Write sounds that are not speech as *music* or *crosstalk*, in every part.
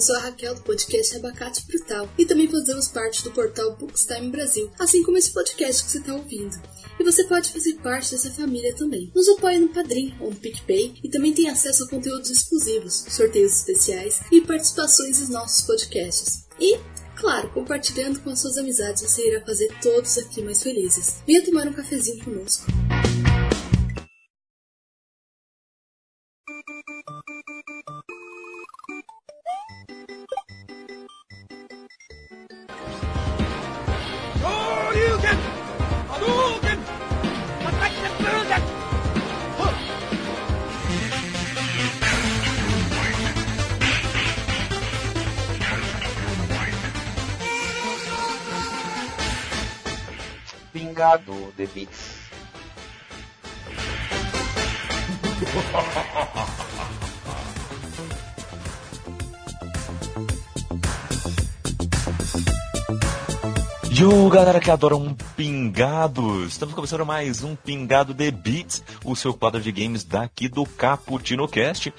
Eu sou a Raquel do podcast Abacate Brutal e também fazemos parte do portal Bookstime Brasil, assim como esse podcast que você está ouvindo. E você pode fazer parte dessa família também. Nos apoie no Padrim ou no PicPay e também tem acesso a conteúdos exclusivos, sorteios especiais e participações nos nossos podcasts. E Claro, compartilhando com as suas amizades, você irá fazer todos aqui mais felizes. Venha tomar um cafezinho conosco. Beats. Yo, galera que adora um pingado! Estamos começando mais um Pingado de Beats, o seu quadro de games daqui do Caputino Cast.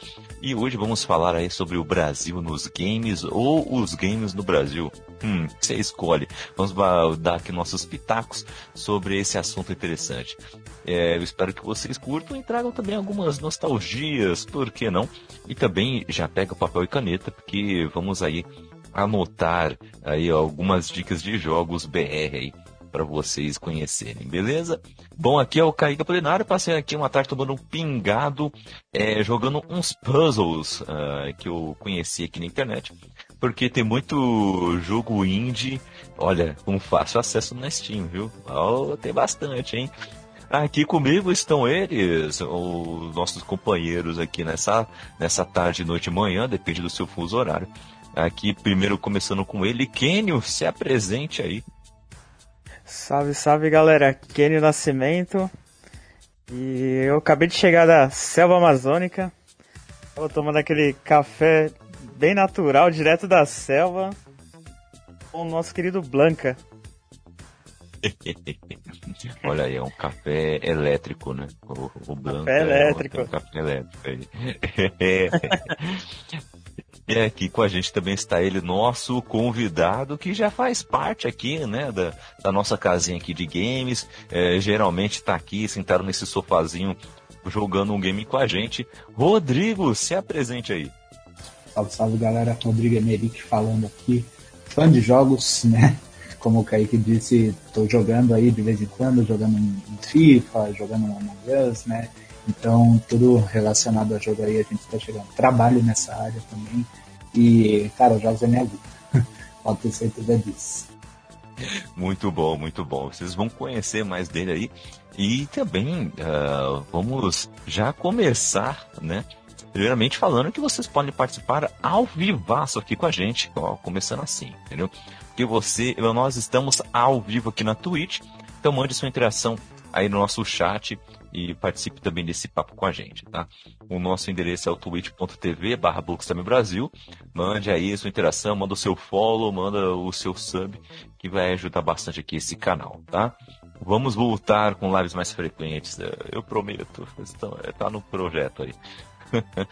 E hoje vamos falar aí sobre o Brasil nos games ou os games no Brasil. Hum, você escolhe. Vamos dar aqui nossos pitacos sobre esse assunto interessante. É, eu espero que vocês curtam e tragam também algumas nostalgias, por que não? E também já pega papel e caneta, porque vamos aí anotar aí algumas dicas de jogos BR aí para vocês conhecerem, beleza? Bom, aqui é o Kaique Apolinário, passei aqui uma tarde tomando um pingado, é, jogando uns puzzles uh, que eu conheci aqui na internet, porque tem muito jogo indie, olha, com fácil acesso na Steam, viu? Oh, tem bastante, hein? Aqui comigo estão eles, os nossos companheiros aqui nessa, nessa tarde, noite e manhã, depende do seu fuso horário. Aqui, primeiro começando com ele, Kenio, se apresente aí. Salve, salve galera, Kenio Nascimento. E eu acabei de chegar da selva amazônica. Tô tomando aquele café bem natural, direto da selva. Com o nosso querido Blanca. *laughs* Olha aí, é um café elétrico, né? O, o Blanca café elétrico. É um, é um café elétrico aí. *laughs* E aqui com a gente também está ele, nosso convidado, que já faz parte aqui, né, da, da nossa casinha aqui de games. É, geralmente está aqui, sentado nesse sofazinho, jogando um game com a gente. Rodrigo, se apresente aí. Salve, salve galera, Rodrigo Emerick falando aqui. Fã de jogos, né? Como o Kaique disse, estou jogando aí de vez em quando, jogando um FIFA, jogando um Among Us, né? Então, tudo relacionado a jogo aí a gente está chegando. Trabalho nessa área também. E, cara, jogos é minha vida. *laughs* Pode ter certeza disso. Muito bom, muito bom. Vocês vão conhecer mais dele aí. E também uh, vamos já começar, né? Primeiramente falando que vocês podem participar ao vivaço aqui com a gente, ó, começando assim, entendeu? Que você, nós estamos ao vivo aqui na Twitch, então mande sua interação aí no nosso chat e participe também desse papo com a gente, tá? O nosso endereço é o twitch.tv barra Brasil. Mande aí sua interação, manda o seu follow, manda o seu sub, que vai ajudar bastante aqui esse canal, tá? Vamos voltar com lives mais frequentes, eu prometo. Então, tá no projeto aí. *laughs*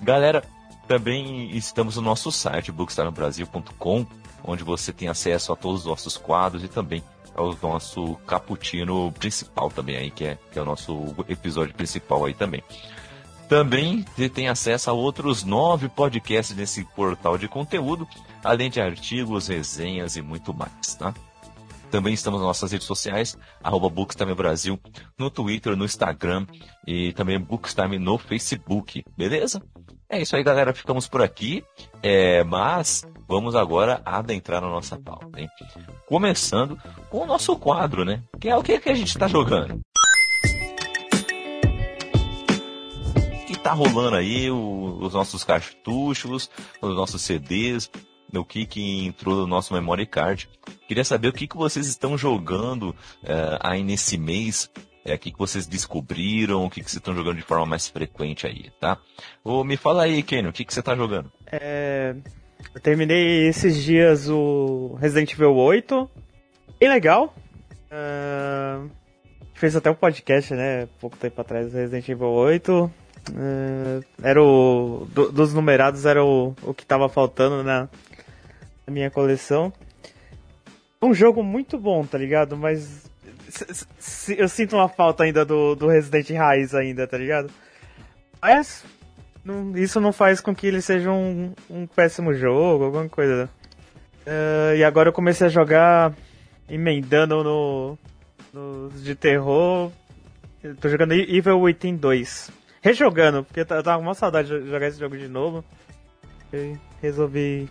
Galera, também estamos no nosso site, bookstamebrasil.com, onde você tem acesso a todos os nossos quadros e também ao nosso cappuccino principal também aí, que é, que é o nosso episódio principal aí também. Também você tem acesso a outros nove podcasts nesse portal de conteúdo, além de artigos, resenhas e muito mais, tá? Também estamos nas nossas redes sociais, arroba Bookstime Brasil, no Twitter, no Instagram e também Bookstime no Facebook, beleza? É isso aí, galera. Ficamos por aqui. É, mas vamos agora adentrar na nossa pauta, hein? Começando com o nosso quadro, né? Que é o que, que a gente está jogando. O que tá rolando aí? O, os nossos cartuchos, os nossos CDs, o que, que entrou no nosso memory card. Queria saber o que, que vocês estão jogando é, aí nesse mês é, o que, que vocês descobriram, o que, que vocês estão jogando de forma mais frequente aí, tá? Ô, me fala aí, Kenny, o que, que você tá jogando? É, eu terminei esses dias o Resident Evil 8, bem legal. Uh, fez até um podcast, né, pouco tempo atrás, Resident Evil 8. É, era o. Do, dos numerados era o, o que tava faltando na minha coleção. Um jogo muito bom, tá ligado? Mas. eu sinto uma falta ainda do, do Resident Raiz ainda, tá ligado? Mas. não- isso não faz com que ele seja um, um péssimo jogo, alguma coisa. É, e agora eu comecei a jogar emendando no, nos de terror. Eu tô jogando Evil Within 2. Rejogando, porque eu tava com uma saudade de jogar esse jogo de novo. E resolvi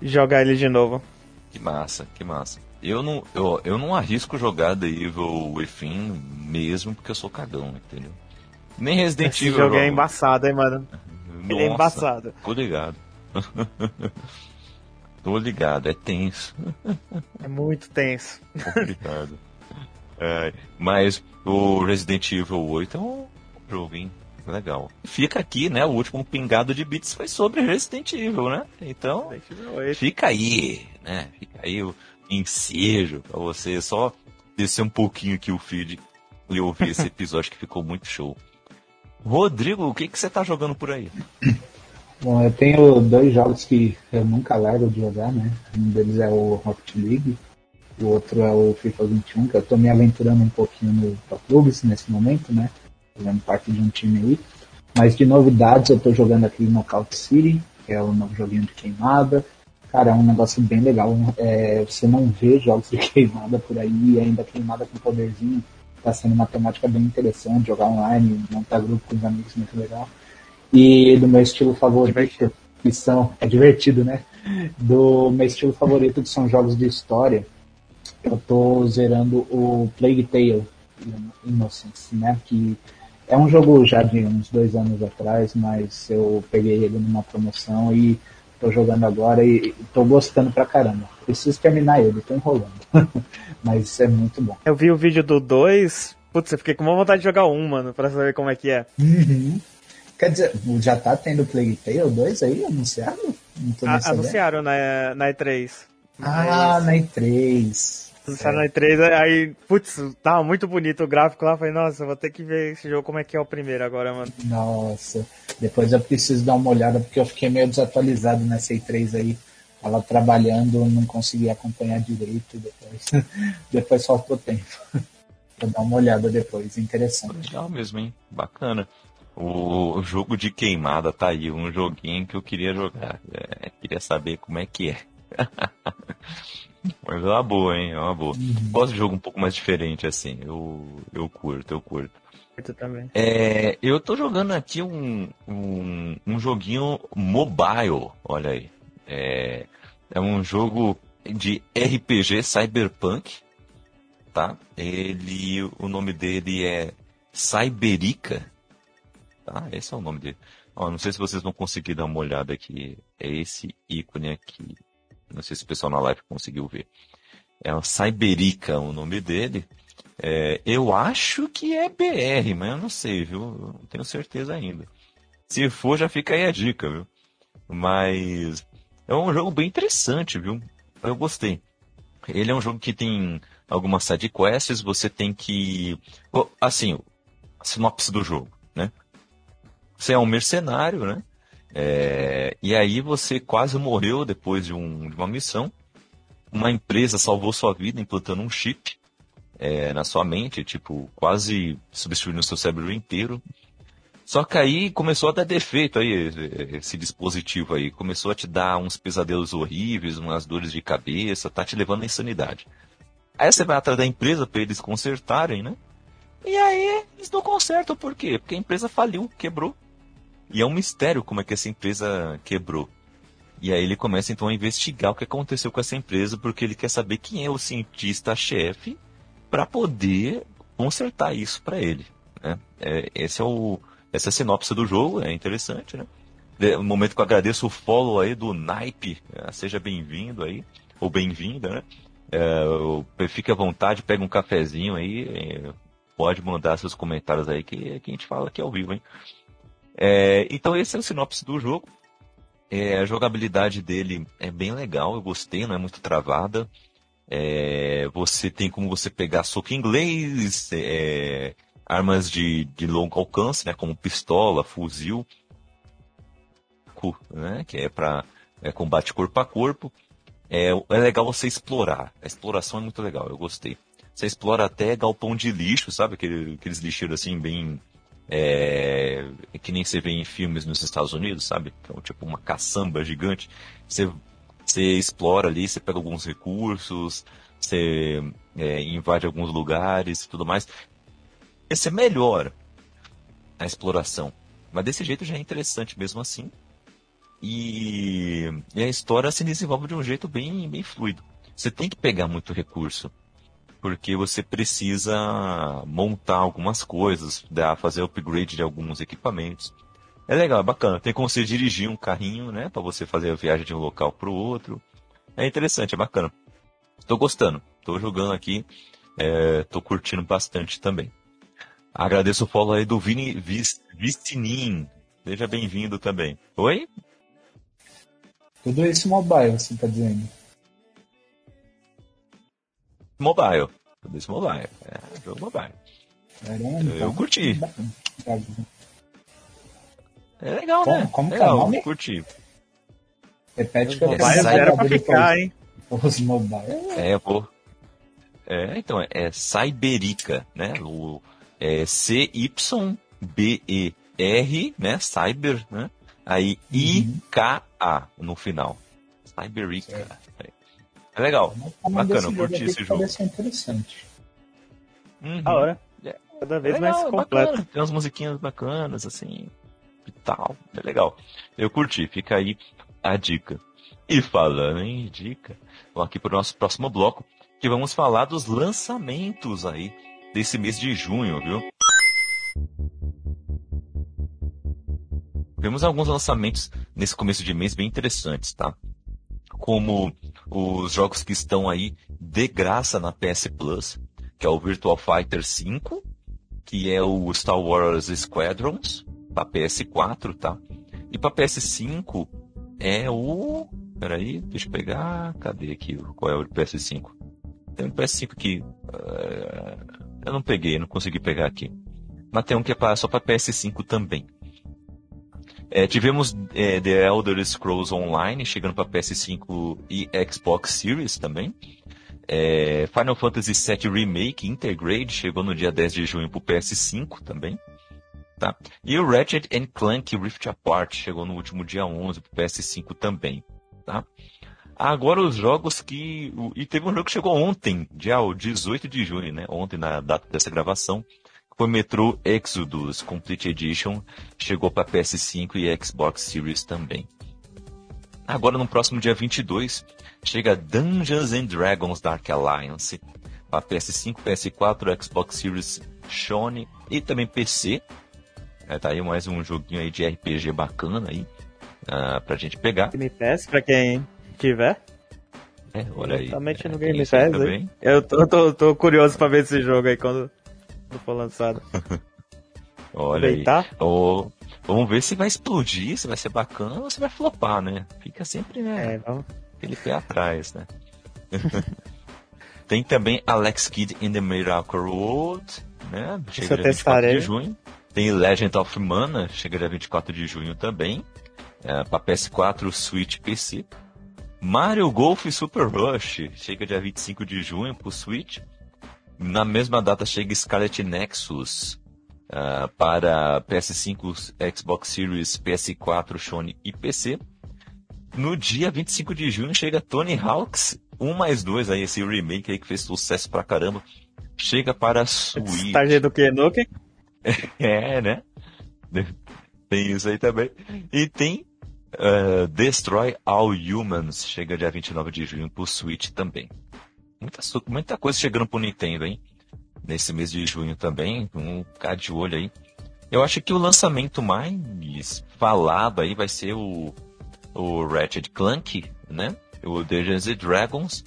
jogar ele de novo. Que massa, que massa. Eu não, eu, eu não arrisco jogar The Evil Within mesmo porque eu sou cagão, entendeu? Nem Resident Esse Evil. jogo é jogo. embaçado, hein, mano. *laughs* Ele é Nossa, embaçado. Tô ligado. *laughs* tô ligado, é tenso. É muito tenso. *laughs* Complicado. É, mas o Resident Evil 8 é um joguinho legal. Fica aqui, né? O último pingado de bits foi sobre Resident Evil, né? Então, fica aí, né? Fica aí o ensejo pra você só descer um pouquinho aqui o feed e ouvir esse *laughs* episódio que ficou muito show. Rodrigo, o que, que você tá jogando por aí? *coughs* Bom, eu tenho dois jogos que eu nunca largo de jogar, né? Um deles é o Rocket League, o outro é o FIFA 21, que eu tô me aventurando um pouquinho no Pro Clubes nesse momento, né? Fazendo parte de um time aí. Mas de novidades eu tô jogando aqui Knockout City, que é o novo joguinho de queimada. Cara, é um negócio bem legal. É, você não vê jogos de *laughs* queimada por aí, e ainda queimada com poderzinho. Tá sendo uma temática bem interessante, jogar online, montar grupo com os amigos, muito legal. E do meu estilo favorito, que são. É divertido, né? Do meu estilo favorito, que são jogos de história, eu tô zerando o Plague Tale Innocence, né? Que é um jogo já de uns dois anos atrás, mas eu peguei ele numa promoção e tô jogando agora e tô gostando pra caramba. Preciso terminar ele, tô enrolando. *laughs* mas é muito bom. Eu vi o vídeo do 2. Putz, eu fiquei com uma vontade de jogar um, mano, pra saber como é que é. Uhum. Quer dizer, já tá tendo Plague Tale 2 aí anunciado? Não tô A, sabendo. anunciaram na, na E3. Ah, na E3. Anunciaram na E3, aí, putz, tava muito bonito o gráfico lá. Falei, nossa, vou ter que ver esse jogo como é que é o primeiro agora, mano. Nossa, depois eu preciso dar uma olhada porque eu fiquei meio desatualizado nessa E3 aí. Tava trabalhando, não consegui acompanhar direito depois. *laughs* depois faltou tempo. *laughs* Vou dar uma olhada depois, interessante. Legal mesmo, hein? Bacana. O jogo de queimada tá aí, um joguinho que eu queria jogar. É, queria saber como é que é. *laughs* Mas é uma boa, hein? É uma boa. Gosto de jogo um pouco mais diferente, assim. Eu, eu curto, eu curto. Eu também. É, eu tô jogando aqui um, um, um joguinho mobile, olha aí. É, é um jogo de RPG Cyberpunk, tá? Ele, o nome dele é Cyberica, tá? Esse é o nome dele. Ó, não sei se vocês vão conseguir dar uma olhada aqui. É esse ícone aqui. Não sei se o pessoal na live conseguiu ver. É o Cyberica o nome dele. É, eu acho que é BR, mas eu não sei, viu? Não tenho certeza ainda. Se for, já fica aí a dica, viu? Mas é um jogo bem interessante, viu? Eu gostei. Ele é um jogo que tem algumas side quests, você tem que. Assim, a sinopse do jogo, né? Você é um mercenário, né? É, e aí você quase morreu depois de, um, de uma missão. Uma empresa salvou sua vida implantando um chip é, na sua mente, tipo, quase substituindo o seu cérebro inteiro. Só que aí começou a dar defeito aí, esse dispositivo aí. Começou a te dar uns pesadelos horríveis, umas dores de cabeça, tá te levando à insanidade. Aí você vai atrás da empresa para eles consertarem, né? E aí eles não consertam, por quê? Porque a empresa faliu, quebrou. E é um mistério como é que essa empresa quebrou. E aí ele começa então a investigar o que aconteceu com essa empresa, porque ele quer saber quem é o cientista-chefe para poder consertar isso para ele. Né? É, esse é o, essa é a sinopse do jogo, é interessante, né? De- No momento que eu agradeço o follow aí do Naipe, é, seja bem-vindo aí, ou bem-vinda, né? É, fique à vontade, pega um cafezinho aí, é, pode mandar seus comentários aí que, que a gente fala aqui ao vivo, hein? É, então esse é o sinopse do jogo. É, a jogabilidade dele é bem legal, eu gostei, não é muito travada. É, você tem como você pegar soco inglês, é, armas de, de longo alcance, né, como pistola, fuzil, né, que é para é, combate corpo a corpo. É, é legal você explorar. A exploração é muito legal, eu gostei. Você explora até galpão de lixo, sabe? Aquele, aqueles lixeiros assim, bem. É, que nem você vê em filmes nos Estados Unidos, sabe? Então, tipo uma caçamba gigante. Você, você explora ali, você pega alguns recursos, você é, invade alguns lugares e tudo mais. Esse é melhor a exploração. Mas desse jeito já é interessante mesmo assim. E, e, a história se desenvolve de um jeito bem, bem fluido. Você tem que pegar muito recurso, porque você precisa montar algumas coisas, fazer upgrade de alguns equipamentos. É legal, é bacana. Tem como você dirigir um carrinho, né, para você fazer a viagem de um local para o outro. É interessante, é bacana. Estou gostando, estou jogando aqui, estou é, curtindo bastante também. Agradeço o follow aí do Vini Vistinin. Seja bem-vindo também. Oi? Tudo isso mobile, você tá dizendo? Mobile. Tudo isso mobile. É, jogo mobile. Caramba, eu, eu curti. É legal, como, né? Como legal, que é o nome? Curti. Repete que eu era pra ficar, hein? Os mobile. É, pô. É, então, é, é Cyberica, né? O, é C-Y-B-E-R, né? Cyber, né? Aí uhum. I-K-A no final. Cyberica. É. é legal. Bacana, eu curti esse jogo. Parece interessante. Uhum. A hora. É, cada vez é legal, mais completo. Bacana. Tem umas musiquinhas bacanas, assim, e tal. É legal. Eu curti, fica aí a dica. E falando em dica, vamos aqui para o nosso próximo bloco, que vamos falar dos lançamentos aí desse mês de junho, viu? Vemos alguns lançamentos nesse começo de mês bem interessantes, tá? Como os jogos que estão aí de graça na PS Plus, que é o Virtual Fighter 5, que é o Star Wars Squadrons, para PS4, tá? E para PS5 é o. Peraí, deixa eu pegar. Cadê aqui? Qual é o PS5? Tem um PS5 que. Uh, eu não peguei, não consegui pegar aqui. Mas tem um que é só para PS5 também. É, tivemos é, The Elder Scrolls Online chegando para PS5 e Xbox Series também. É, Final Fantasy VII Remake Intergrade chegou no dia 10 de junho para o PS5 também. Tá? E o Ratchet Clank Rift Apart chegou no último dia 11 para o PS5 também. Tá? Agora os jogos que. E teve um jogo que chegou ontem, dia 18 de junho, né? Ontem, na data dessa gravação, foi Metro Exodus Complete Edition, chegou para PS5 e Xbox Series também. Agora no próximo dia 22, chega Dungeons and Dragons Dark Alliance para PS5, PS4, Xbox Series, Sony e também PC. É, tá aí mais um joguinho aí de RPG bacana aí uh, pra gente pegar. Game Pass pra quem tiver. É, olha aí. Totalmente é, no Game Pass. Eu tô, tô, tô curioso pra ver esse jogo aí quando quando for lançado. *laughs* Olha aí. Oh, vamos ver se vai explodir, se vai ser bacana ou se vai flopar, né? Fica sempre, né? É, vamos... Aquele pé atrás, né? *laughs* Tem também Alex Kidd in the Miracle World, né? Chega dia 24 de junho. Tem Legend of Mana, chega dia 24 de junho também. É, para PS4, Switch PC. Mario Golf Super Rush, chega dia 25 de junho pro Switch. Na mesma data chega Scarlet Nexus uh, para PS5, Xbox Series, PS4, Sony e PC. No dia 25 de junho chega Tony Hawks 1 mais 2, aí, esse remake aí que fez sucesso pra caramba. Chega para Switch. Tá do que, Nuke? *laughs* é, né? Tem isso aí também. E tem uh, Destroy All Humans, chega dia 29 de junho pro Switch também. Muita, muita coisa chegando pro Nintendo, hein? Nesse mês de junho também, um ficar de olho aí. Eu acho que o lançamento mais falado aí vai ser o, o Ratchet Clank, né? O Dungeons Dragons,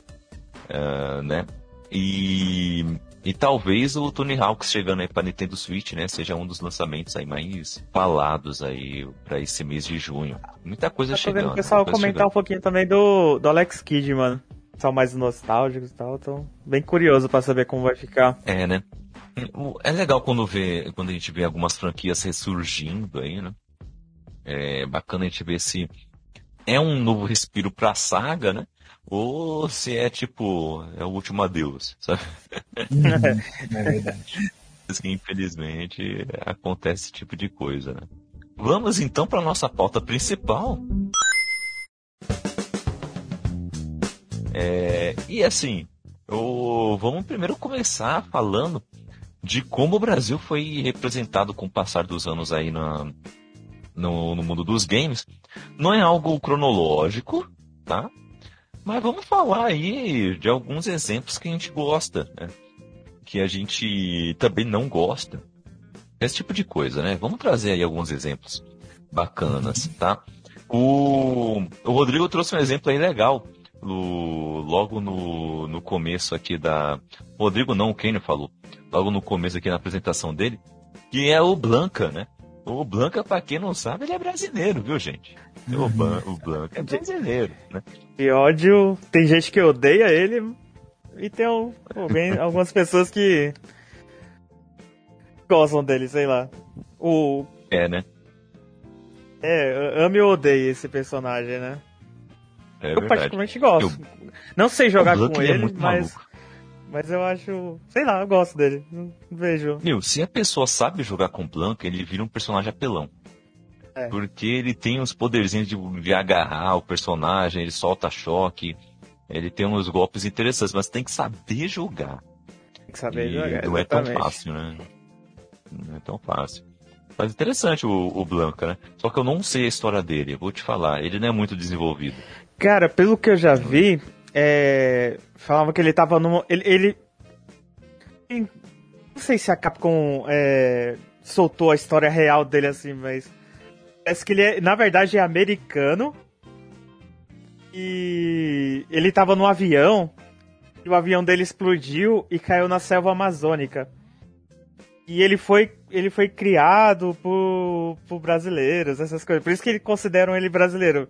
uh, né? E, e talvez o Tony Hawk chegando aí para Nintendo Switch, né? Seja um dos lançamentos aí mais falados aí para esse mês de junho. Muita coisa Eu tô chegando. vendo o pessoal comentar chegando. um pouquinho também do, do Alex Kidd, mano são mais nostálgicos e tal, então bem curioso para saber como vai ficar. É, né? É legal quando vê, quando a gente vê algumas franquias ressurgindo aí, né? É bacana a gente ver se é um novo respiro pra saga, né? Ou se é tipo, é o último adeus, sabe? Uhum, é verdade. *laughs* Infelizmente acontece esse tipo de coisa, né? Vamos então para nossa pauta principal. É, e assim, eu, vamos primeiro começar falando de como o Brasil foi representado com o passar dos anos aí na, no, no mundo dos games. Não é algo cronológico, tá? Mas vamos falar aí de alguns exemplos que a gente gosta, né? Que a gente também não gosta. Esse tipo de coisa, né? Vamos trazer aí alguns exemplos bacanas, tá? O, o Rodrigo trouxe um exemplo aí legal. No, logo no, no começo aqui da. Rodrigo não, o Kenny falou. Logo no começo aqui na apresentação dele. Que é o Blanca, né? O Blanca, pra quem não sabe, ele é brasileiro, viu, gente? O, o Blanca é brasileiro, né? E ódio, tem gente que odeia ele e tem alguém, *laughs* algumas pessoas que gostam dele, sei lá. O. É, né? É, ame ou odeie esse personagem, né? É eu verdade. particularmente gosto. Eu- Não sei jogar com ele é ele, muito mas, maluco. mas eu acho. Sei lá, eu gosto dele. Não vejo. Meu, se a pessoa sabe jogar com Blanca, ele vira um personagem apelão. É. Porque ele tem uns poderzinhos de, de agarrar o personagem, ele solta choque, ele tem uns golpes interessantes, mas tem que saber jogar. Tem que saber E jogar. não é tão fácil, né? Não é tão fácil. Mas interessante o, o Blanca, né? Só que eu não sei a história dele, eu vou te falar, ele não é muito desenvolvido. Cara, pelo que eu já vi, é... falava que ele tava numa. Ele. ele- Não sei se a Capcom é, soltou a história real dele assim, mas. Parece que ele é, na verdade, é americano. E ele tava num avião. E o avião dele explodiu e caiu na selva amazônica. E ele foi, ele foi criado por, por brasileiros, essas coisas. Por isso que eles consideram ele brasileiro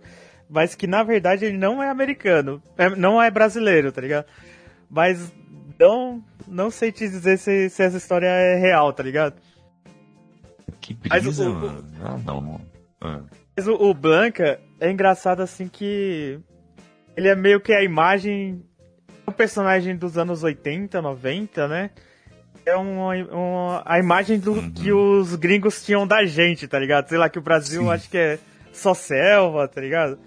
mas que na verdade ele não é americano, é- não é brasileiro, tá ligado? Mas não, não sei te dizer se, se essa história é real, tá ligado? Que Mas o- brisa, o-. Ah, não. Ah. Mas o, o Blanca é engraçado assim que ele é meio que a imagem um personagem dos anos 80, 90, né? É uma, uma- a imagem do Uhum. que os gringos tinham da gente, tá ligado? Sei lá, que o Brasil Sim. acho que é só selva, tá ligado?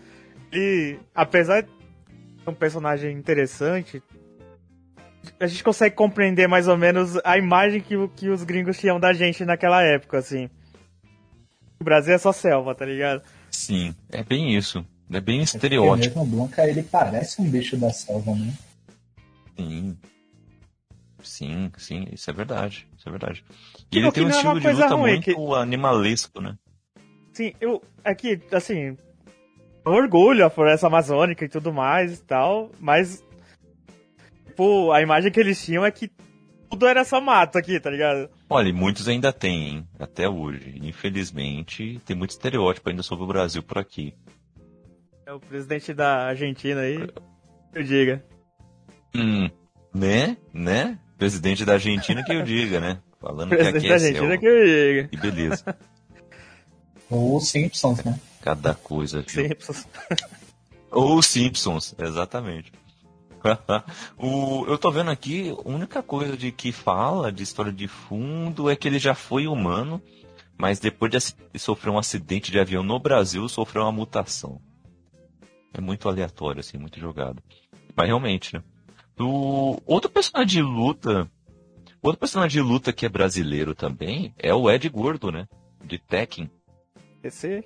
E apesar de ser um personagem interessante, a gente consegue compreender mais ou menos a imagem que, que os gringos tinham da gente naquela época, assim. O Brasil é só selva, tá ligado? Sim, é bem isso. É bem Porque estereótipo. mesmo o Blanca, ele parece um bicho da selva, né? Sim. Sim, sim, isso é verdade. Isso é verdade. E Que ele tem um é estilo de coisa luta ruim, muito que- animalesco, né? Sim, eu. Aqui, assim. Orgulho a floresta amazônica e tudo mais e tal, mas. Pô, a imagem que eles tinham é que tudo era só mato aqui, tá ligado? Olha, e muitos ainda têm, hein? Até hoje. Infelizmente, tem muito estereótipo ainda sobre o Brasil por aqui. É o presidente da Argentina aí. Eu diga. Hum, né? Né? Presidente da Argentina que eu diga, né? Falando que Presidente aqui da é Argentina selva. que eu diga. E beleza. Ou os Simpsons, né? Cada coisa, viu? Simpsons. Ou os Simpsons, exatamente. *laughs* o, eu tô vendo aqui, a única coisa de que fala de história de fundo é que ele já foi humano, mas depois de sofrer um acidente de avião no Brasil, sofreu uma mutação. É muito aleatório, assim, muito jogado. Mas realmente, né? O outro personagem de luta, outro personagem de luta que é brasileiro também é o Ed Gordo, né? De Tekken. Esse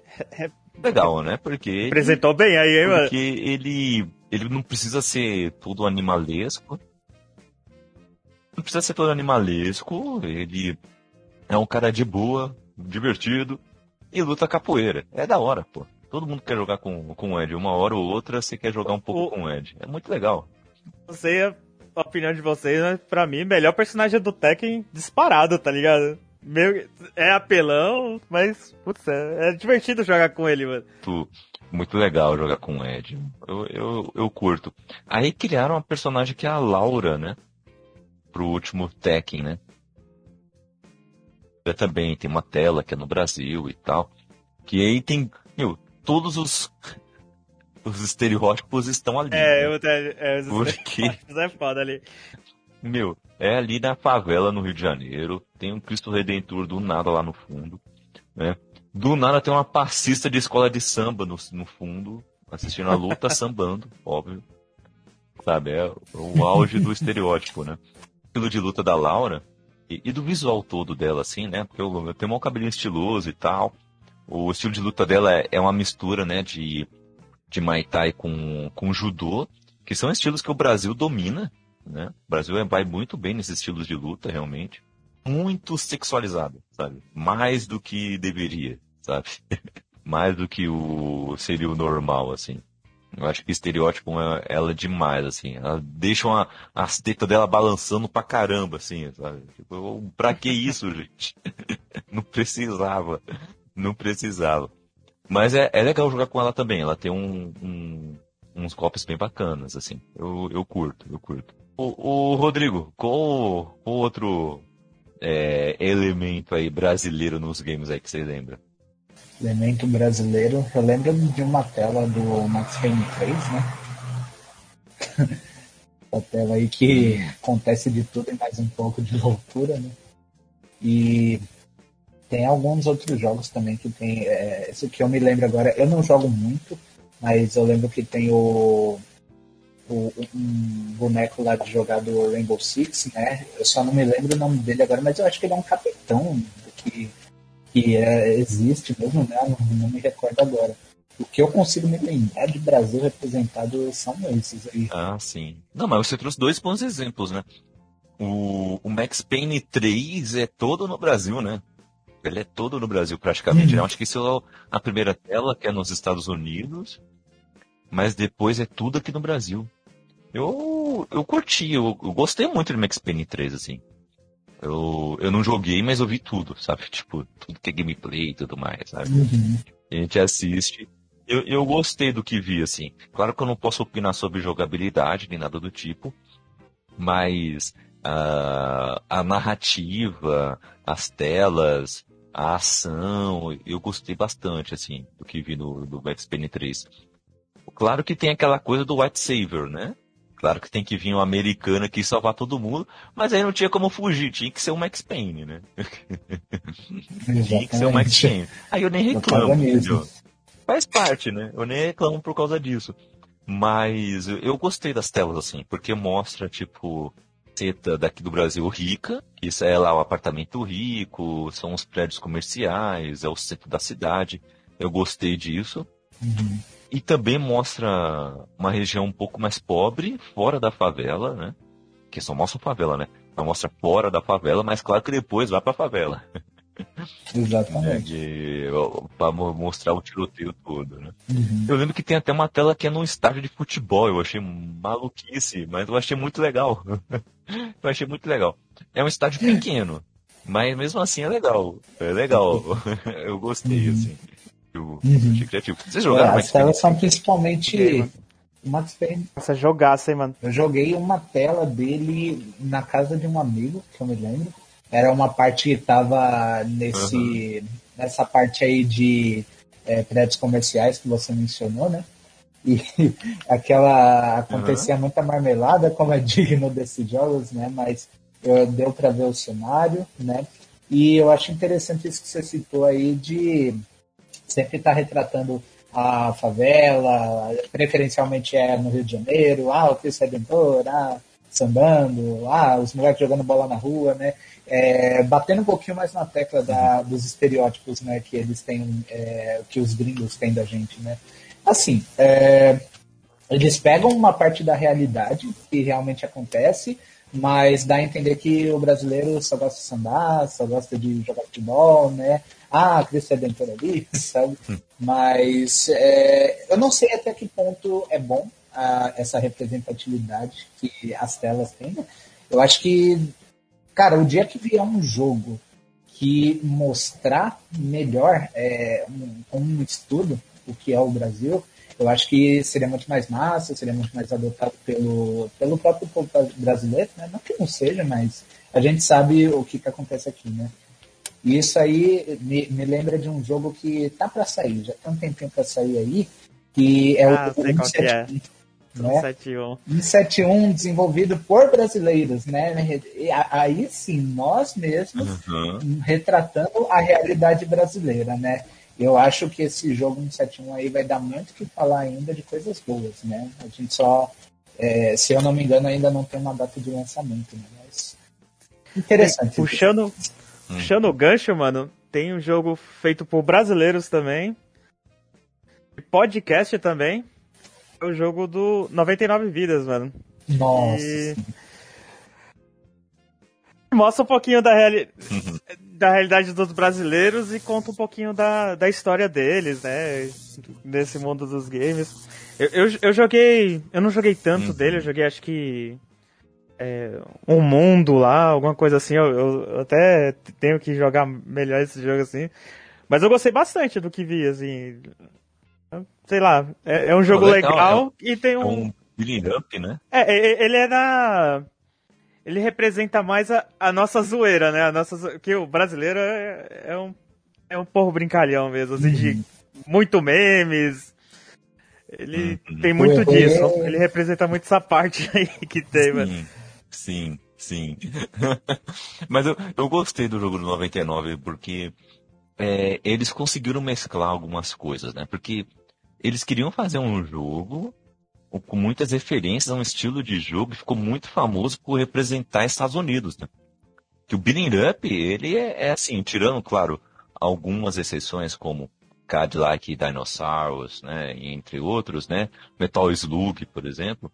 Legal, né? Porque ele- apresentou bem aí, hein, mano? porque ele, ele não precisa ser todo animalesco. Não precisa ser todo animalesco. Ele é um cara de boa, divertido e luta capoeira. É da hora, pô. Todo mundo quer jogar com, com o Ed. Uma hora ou outra você quer jogar um pouco O- com o Ed. É muito legal. Não sei a opinião de vocês, mas pra mim, melhor personagem do Tekken disparado, tá ligado? Meio, é apelão, mas, putz, é, é divertido jogar com ele, mano. Muito, muito legal jogar com o Ed. Eu, eu, eu curto. Aí criaram uma personagem que é a Laura, né? Pro último Tekken, né? também tem uma tela que é no Brasil e tal. Que aí tem, meu, todos os *laughs* os estereótipos estão ali. É, né? eu, é, os Porque... estereótipos é foda ali. Meu, é ali na favela no Rio de Janeiro, tem um Cristo Redentor do nada lá no fundo, né? Do nada tem uma passista de escola de samba no, no fundo, assistindo a luta, *laughs* sambando, óbvio. Sabe, é o auge do estereótipo, né? O estilo de luta da Laura e, e, do visual todo dela, assim, né? Porque eu, eu tenho um cabelinho estiloso e tal. O estilo de luta dela é, é uma mistura, né, de, de Muay Thai com, com Judô, que são estilos que o Brasil domina, né? O Brasil vai muito bem nesses estilos de luta, realmente. Muito sexualizado, sabe? Mais do que deveria, sabe? *laughs* Mais do que o seria o normal, assim. Eu acho que estereótipo é ela demais, assim. Ela deixa uma, as tetas dela balançando pra caramba, assim, sabe? Tipo, pra que isso, *laughs* gente? *laughs* Não precisava. Não precisava. Mas é, é legal jogar com ela também. Ela tem um, um, uns golpes bem bacanas, assim. Eu, eu curto, eu curto. O, o Rodrigo, qual, qual outro é, elemento aí brasileiro nos games aí que você lembra? Elemento brasileiro, eu lembro de uma tela do Max Payne 3, né? *laughs* a tela aí que acontece de tudo e mais um pouco de loucura, né? E tem alguns outros jogos também que tem. É, esse que eu me lembro agora, eu não jogo muito, mas eu lembro que tem o, o um boneco lá de jogar do Rainbow Six, né? Eu só não me lembro o nome dele agora, mas eu acho que ele é um capitão que que é, existe mesmo, né? Não, não, me recordo agora. O que eu consigo me lembrar de Brasil representado são esses aí. Ah, sim. Não, mas você trouxe dois bons exemplos, né? O, o Max Payne 3 é todo no Brasil, né? Ele é todo no Brasil, praticamente. Hum. Né? Acho que isso é a primeira tela, que é nos Estados Unidos. Mas depois é tudo aqui no Brasil. Eu, eu curti, eu, eu gostei muito do Max Payne 3, assim. Eu, eu não joguei, mas eu vi tudo, sabe? *laughs* Tipo, tudo que é gameplay e tudo mais, sabe? Uhum. A gente assiste. Eu, eu gostei do que vi, assim. Claro que eu não posso opinar sobre jogabilidade nem nada do tipo, mas uh, a narrativa, as telas, a ação, eu gostei bastante, assim, do que vi no, no Max Payne 3. Claro que tem aquela coisa do White Saver, né? Claro que tem que vir um americano aqui salvar todo mundo, mas aí não tinha como fugir, tinha que ser o Max Payne, né? *laughs* tinha que ser o Max Payne. Aí eu nem reclamo, entendeu? Faz parte, né? Eu nem reclamo por causa disso. Mas eu gostei das telas, assim, porque mostra, tipo, seta daqui do Brasil rica, isso é lá o apartamento rico, são os prédios comerciais, é o centro da cidade. Eu gostei disso. Uhum. E também mostra uma região um pouco mais pobre, fora da favela, né? Que só mostra favela, né? Não mostra fora da favela, mas claro que depois vai pra favela. *laughs* Exatamente. É, para mostrar o tiroteio todo, né? Uhum. Eu lembro que tem até uma tela que é num estádio de futebol. Eu achei maluquice, mas eu achei muito legal. *laughs* eu achei muito legal. É um estádio pequeno, mas mesmo assim é legal. É legal. *laughs* eu gostei, uhum. assim. Uhum. criativo. Vocês jogaram é, Max As telas são principalmente. Max Payne. Nossa, jogasse, hein, mano? Eu joguei uma tela dele na casa de um amigo, que eu me lembro. Era uma parte que tava nesse. Uhum. nessa parte aí de é, prédios comerciais que você mencionou, né? E *laughs* aquela. acontecia uhum. muita marmelada, como é *laughs* digno desses jogos, né? Mas eu, deu para ver o cenário, né? E eu acho interessante isso que você citou aí de sempre está retratando a favela, preferencialmente é no Rio de Janeiro, ah, o Cristo Redentor, ah, sambando, ah, os moleques jogando bola na rua, né? É, batendo um pouquinho mais na tecla da, dos estereótipos, né, que eles têm, é, que os gringos têm da gente, né? Assim, é, eles pegam uma parte da realidade que realmente acontece, mas dá a entender que o brasileiro só gosta de sambar, só gosta de jogar futebol, né? Ah, Cristo Redentor ali, *laughs* sabe? Hum. Mas é, eu não sei até que ponto é bom a, essa representatividade que as telas têm. Né? Eu acho que, cara, o dia que vier um jogo que mostrar melhor é, um, um estudo o que é o Brasil, eu acho que seria muito mais massa, seria muito mais adotado pelo, pelo próprio povo brasileiro, né? Não que não seja, mas a gente sabe o que, que acontece aqui, né? E isso aí me, me lembra de um jogo que tá para sair, já tem um tempinho para sair aí, que é Ah, o é. 171, né? 171. 171 desenvolvido por brasileiros, né? Aí sim, nós mesmos Uhum. retratando a realidade brasileira, né? Eu acho que esse jogo 171 aí vai dar muito o que falar ainda de coisas boas, né? A gente só, é, se eu não me engano, ainda não tem uma data de lançamento, né? Mas interessante. Puxando, puxando o gancho, mano, tem um jogo feito por brasileiros também. E Podcast também. É o jogo do 99 Vidas, mano. Nossa. E- Mostra um pouquinho da, reali- da realidade dos brasileiros e conta um pouquinho da, da história deles, né? Nesse mundo dos games. Eu, eu, eu joguei. Eu não joguei tanto Uhum. dele, eu joguei acho que. É, um mundo lá, alguma coisa assim. Eu, eu- até tenho que jogar melhor esse jogo assim. Mas eu gostei bastante do que vi, assim. Sei lá, é, é um jogo legal, legal, e tem É um. um beating up, né? É, é, é, ele é na. Ele representa mais a, a nossa zoeira, né? A nossa, zo- que o brasileiro é, é um é um porro brincalhão mesmo, assim, de muito memes. Ele Uhum. tem muito Uhum. disso. Ele representa muito essa parte *laughs* aí que tem, mano. Sim, sim. *laughs* Mas eu, eu gostei do jogo do 99 porque é, eles conseguiram mesclar algumas coisas, né? Porque eles queriam fazer um jogo com muitas referências a um estilo de jogo que ficou muito famoso por representar Estados Unidos, né? Que o Beating Up, ele é, é assim, tirando, claro, algumas exceções como Cadillac Dinosaurs, né? Entre outros, né? Metal Slug, por exemplo.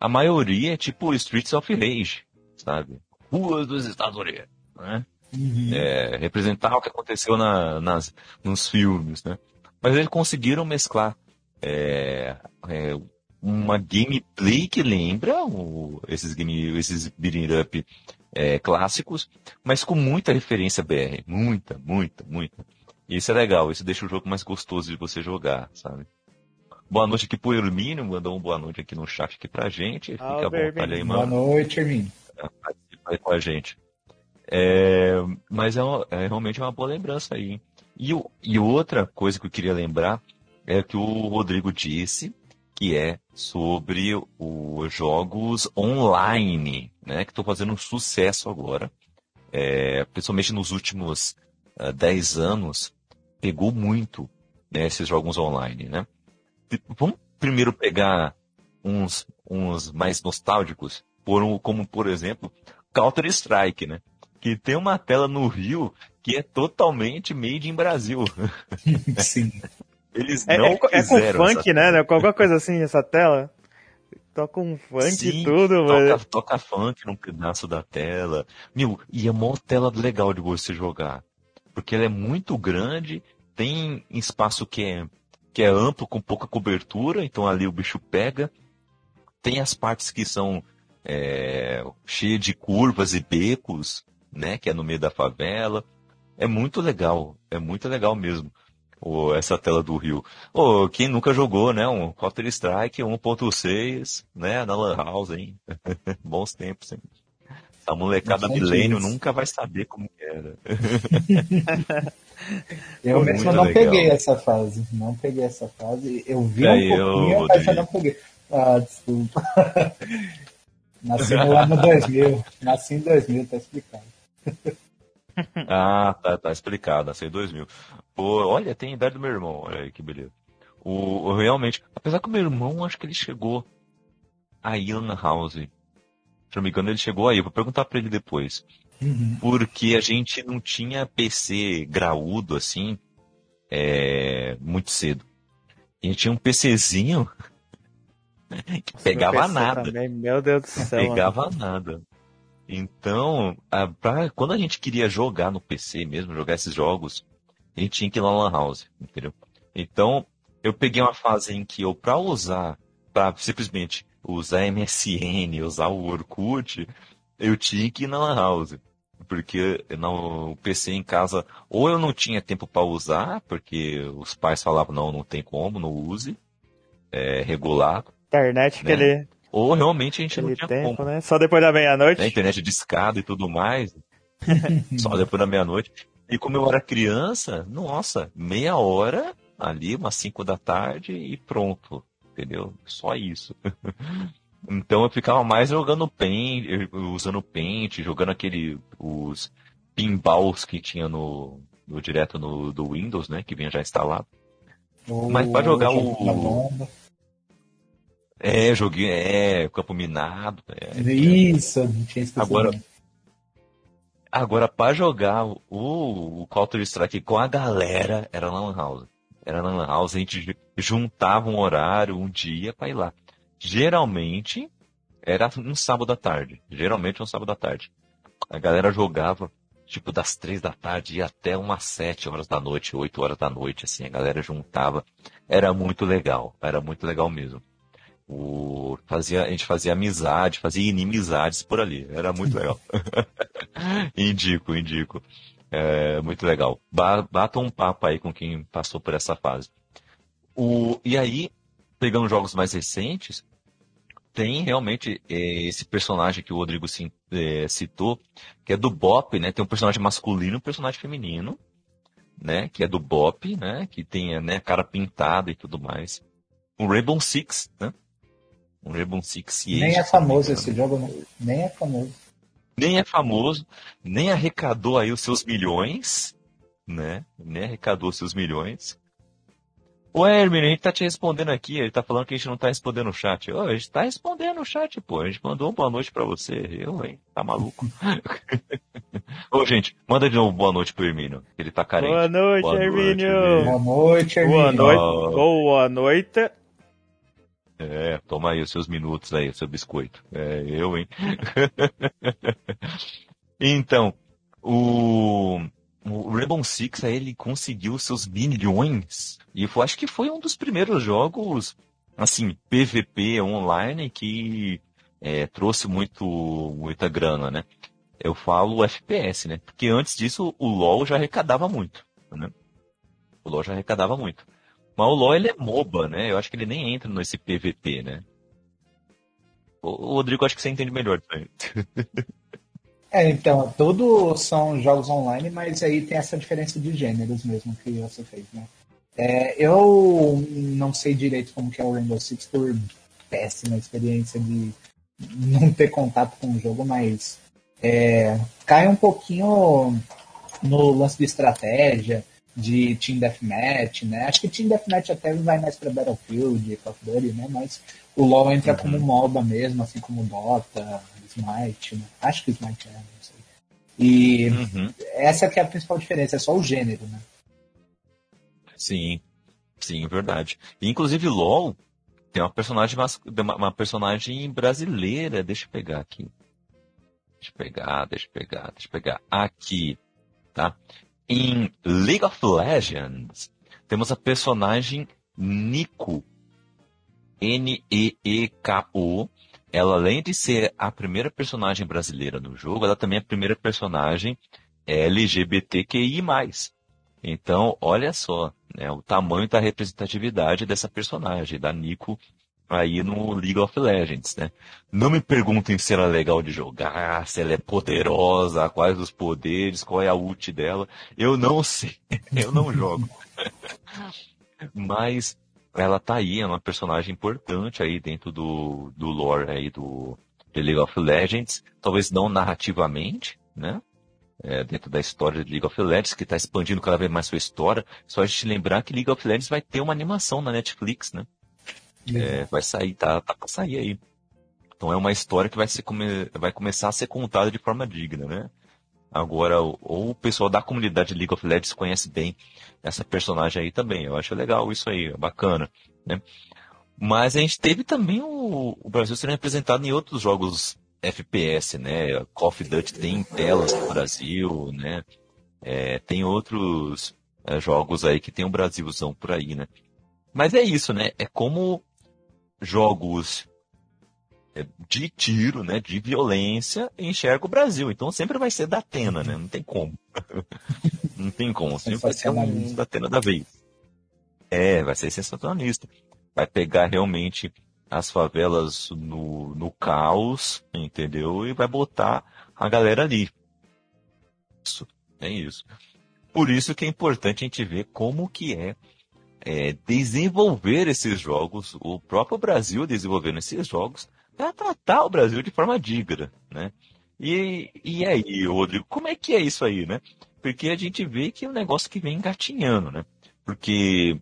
A maioria é tipo Streets of Rage, sabe? Ruas dos Estados Unidos, né? Uhum. É, representar o que aconteceu na, nas, nos filmes, né? Mas eles conseguiram mesclar é, é, uma gameplay que lembra o- esses, game, esses beating up é, clássicos, mas com muita referência BR. Muita, muita, muita. E isso é legal, isso deixa o jogo mais gostoso de você jogar, sabe? Boa noite aqui pro Hermínio, mandou uma boa noite aqui no chat aqui pra gente. Fica à Salve, vontade aí, Boa mano noite, Hermínio. participa aí com a gente. É, mas é, uma- é realmente uma boa lembrança aí. hein? E, e outra coisa que eu queria lembrar é que o Rodrigo disse que é sobre os jogos online, né? Que estão fazendo um sucesso agora. É, principalmente nos últimos ah, 10 anos, pegou muito né, esses jogos online, né? Vamos primeiro pegar uns, uns mais nostálgicos, por um- como por exemplo Counter-Strike, né? Que tem uma tela no Rio que é totalmente made in Brasil. *laughs* Sim. Eles É, não é, co- é com funk, né? né? Alguma coisa assim, essa tela. Toca um funk Sim, e tudo, mano. toca, toca funk num pedaço da tela. Meu, e é uma tela legal de você jogar. Porque ela é muito grande, tem espaço que é, que é amplo, com pouca cobertura, então ali o bicho pega. Tem as partes que são é, cheias de curvas e becos, né? Que é no meio da favela. É muito legal, é muito legal mesmo. o- essa tela do Rio. Ô, quem nunca jogou, né? Um Counter-Strike 1.6, né? Na Lan House, hein? *laughs* Bons tempos, hein? A molecada milênio nunca vai saber como que era. *laughs* Eu mesmo não legal. peguei essa fase. Não peguei essa fase. Eu vi E um pouquinho, mas eu não peguei. Ah, desculpa. *laughs* Nasci no ano 2000. Nasci em 2000, tá explicado. *laughs* Ah, tá, tá explicado, nasceu em 2000. Pô, olha, tem a idade do meu irmão, olha aí que beleza. O, o- realmente, apesar que o meu irmão, acho que ele chegou aí na House. Se não me engano, ele chegou aí. Eu vou perguntar pra ele depois. Uhum. Porque a gente não tinha PC graúdo assim, é, muito cedo. A gente tinha um PCzinho *laughs* que pegava Meu nada. Também, meu Deus do céu. mano. Pegava nada. Então, a- pra- quando a gente queria jogar no PC mesmo, jogar esses jogos, a gente tinha que ir lá na Lan House, entendeu? Então, eu peguei uma fase em que eu, pra usar, pra simplesmente usar MSN, usar o Orkut, eu tinha que ir na Lan House. Porque no PC em casa, ou eu não tinha tempo pra usar, porque os pais falavam, não, não tem como, não use, é regulado. Internet, Né? aquele, Ou realmente a gente não tinha tempo, como. né? Só depois da meia-noite. né, internet de escada e tudo mais. *laughs* Só depois da meia-noite. E como eu era criança, nossa, meia hora ali, umas 5 da tarde e pronto. Entendeu? Só isso. *laughs* então eu ficava mais jogando paint, usando paint, jogando aquele. os pinballs que tinha no, no direto no, do Windows, né? Que vinha já instalado. Mas para jogar o. É, joguei, é, campo minado. É, Isso, não tinha esquecido. Agora, agora para jogar o, o Counter Strike com a galera, era Lan House. Era Lan House, a gente juntava um horário, um dia para ir lá. Geralmente, era um sábado à tarde. Geralmente um sábado à tarde. A galera jogava tipo das três da tarde e até umas sete horas da noite, oito horas da noite, assim, a galera juntava. Era muito legal, era muito legal mesmo. O, fazia, a gente fazia amizade, fazia inimizades por ali, era muito legal. *laughs* indico, indico. É, muito legal. Bata um papo aí com quem passou por essa fase. O, e aí, pegando jogos mais recentes, tem realmente é, esse personagem que o Rodrigo é, citou, que é do Bop, né? Tem um personagem masculino e um personagem feminino, né? Que é do Bop, né? Que tem né, a cara pintada e tudo mais. Um Rainbow Six, né? Um Rainbow Six Siege. Nem é famoso esse jogo. Nem é famoso. Nem é famoso, nem arrecadou aí os seus milhões, né? Nem arrecadou seus milhões. O Hermine, a gente tá te respondendo aqui, ele tá falando que a gente não tá respondendo no chat. Ô, a gente tá respondendo no chat, pô. A gente mandou uma boa noite pra você. Eu, hein? Tá maluco? *laughs* Ô, gente, manda de novo boa noite pro Hermínio. Ele tá carente. Boa noite, boa Hermínio. Noite, boa noite, Hermínio. Boa noite. Boa noite. É, toma aí os seus minutos aí, o seu biscoito. É, eu, hein? *laughs* então, o o Rainbow Six aí ele conseguiu seus milhões e eu acho que foi um dos primeiros jogos assim PVP online que é, trouxe muito muita grana, né? Eu falo FPS, né? Porque antes disso o LoL já arrecadava muito, né? O LoL já arrecadava muito. Mas o LoL ele é MOBA, né? Eu acho que ele nem entra nesse PVP, né? O Rodrigo, acho que você entende melhor disso *laughs* aí. É, então, todos são jogos online, mas aí tem essa diferença de gêneros mesmo que você fez, né? É, eu não sei direito como que é o Rainbow Six por péssima experiência de não ter contato com o jogo, mas é, cai um pouquinho no lance de estratégia, de Team Deathmatch, né? Acho que Team Deathmatch até vai mais para Battlefield, Call of Duty, né? Mas o LoL entra uhum. como MOBA mesmo, assim como Dota, Smite, né? Acho que Smite é, não sei. E uhum. essa que é a principal diferença, é só o gênero, né? Sim, sim, verdade. inclusive LoL tem uma personagem, uma personagem brasileira, deixa eu pegar aqui. Deixa eu pegar, deixa eu pegar, deixa eu pegar. Aqui, tá? Em League of Legends, temos a personagem Nico. N-E-E-K-O, ela além de ser a primeira personagem brasileira no jogo, ela também é a primeira personagem LGBTQI+. Então, olha só, né, o tamanho da representatividade dessa personagem, da Nico, aí no League of Legends, né? Não me perguntem se ela é legal de jogar, se ela é poderosa, quais os poderes, qual é a ult dela. Eu não *laughs* sei, eu não jogo. *laughs* Mas ela tá aí, é uma personagem importante aí dentro do, do lore aí do League of Legends, talvez não narrativamente, né? É, dentro da história de League of Legends, que está expandindo cada vez mais sua história. Só a gente lembrar que League of Legends vai ter uma animação na Netflix, né? É, vai sair, tá, tá pra sair aí. Então é uma história que vai, ser, vai começar a ser contada de forma digna, né? Agora, ou o pessoal da comunidade League of Legends conhece bem essa personagem aí também. Eu acho legal isso aí, bacana, né? Mas a gente teve também o, o Brasil sendo representado em outros jogos FPS, né? Call of Duty tem telas no Brasil, né? É, tem outros é, jogos aí que tem um Brasilzão por aí, né? Mas é isso, né? É como jogos é, de tiro, né, de violência, enxerga o Brasil. Então sempre vai ser da Atena, né? Não tem como. *laughs* Não tem como. Sempre vai ser um da Atena da vez. É, vai ser sensacionalista. Vai pegar realmente as favelas no, no caos, entendeu? E vai botar a galera ali. Isso, é isso. Por isso que é importante a gente ver como que é, é desenvolver esses jogos, o próprio Brasil desenvolvendo esses jogos, para tratar o Brasil de forma digna, né? E, e aí, Rodrigo, como é que é isso aí, né? Porque a gente vê que é um negócio que vem engatinhando, né? Porque,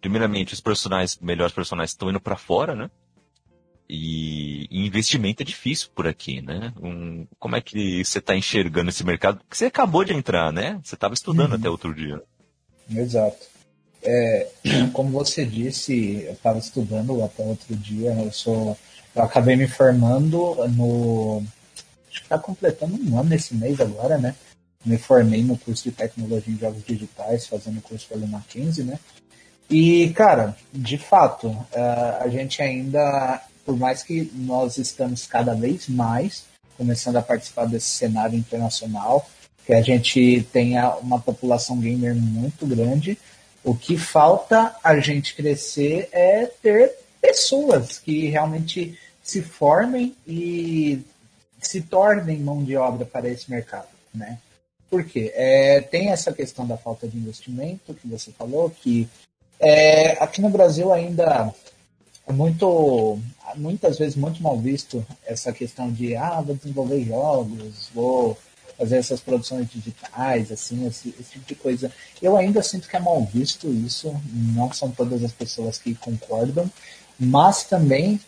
primeiramente, os personagens, melhores personagens estão indo para fora, né? E, e, investimento é difícil por aqui, né? Um, como é que você está enxergando esse mercado? Porque você acabou de entrar, né? Você estava estudando uhum. até outro dia. Exato. É, como você disse, eu estava estudando até outro dia. Eu sou, eu acabei me formando no, acho que está completando um ano esse mês agora, né? Me formei no curso de tecnologia em jogos digitais, fazendo curso pelo Mackenzie, né? E, cara, de fato, é, a gente ainda por mais que nós estamos cada vez mais começando a participar desse cenário internacional, que a gente tenha uma população gamer muito grande, o que falta a gente crescer é ter pessoas que realmente se formem e se tornem mão de obra para esse mercado, né? Por quê? É, tem essa questão da falta de investimento que você falou, que é, aqui no Brasil ainda é muito, muitas vezes muito mal visto essa questão de, ah, vou desenvolver jogos, vou fazer essas produções digitais, assim, esse, esse tipo de coisa. Eu ainda sinto que é mal visto isso, não são todas as pessoas que concordam, mas também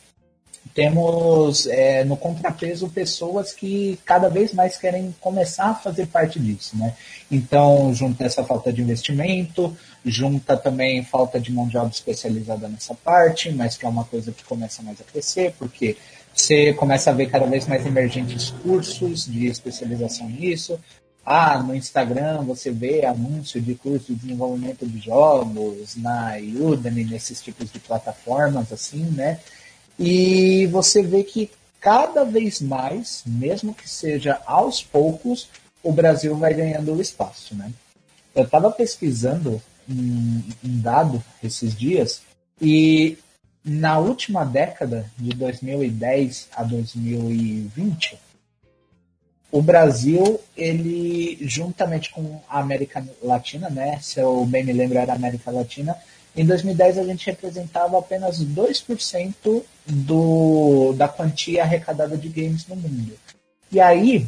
temos é, no contrapeso pessoas que cada vez mais querem começar a fazer parte disso, né? Então, junta essa falta de investimento, junta também falta de mão de obra especializada nessa parte, mas que é uma coisa que começa mais a crescer, porque você começa a ver cada vez mais emergentes cursos de especialização nisso. Ah, no Instagram você vê anúncio de curso de desenvolvimento de jogos, na Udemy, nesses tipos de plataformas, assim, né? E você vê que cada vez mais, mesmo que seja aos poucos, o Brasil vai ganhando espaço, né? Eu estava pesquisando um, um dado esses dias e na última década, de 2010 a 2020, o Brasil, ele, juntamente com a América Latina, né, se eu bem me lembro era América Latina, em 2010 a gente representava apenas 2% do, da quantia arrecadada de games no mundo. E aí,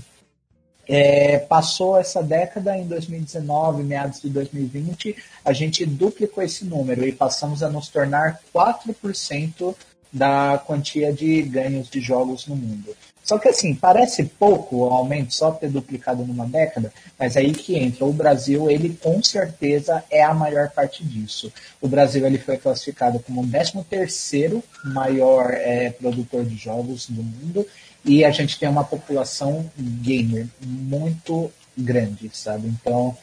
é, passou essa década, em 2019, meados de 2020, a gente duplicou esse número e passamos a nos tornar 4% da quantia de ganhos de jogos no mundo. Só que assim, parece pouco o aumento só ter duplicado numa década, mas aí que entra. O Brasil, ele com certeza é a maior parte disso. O Brasil ele foi classificado como o 13 terceiro maior é, produtor de jogos do mundo e a gente tem uma população gamer muito grande, sabe? Então,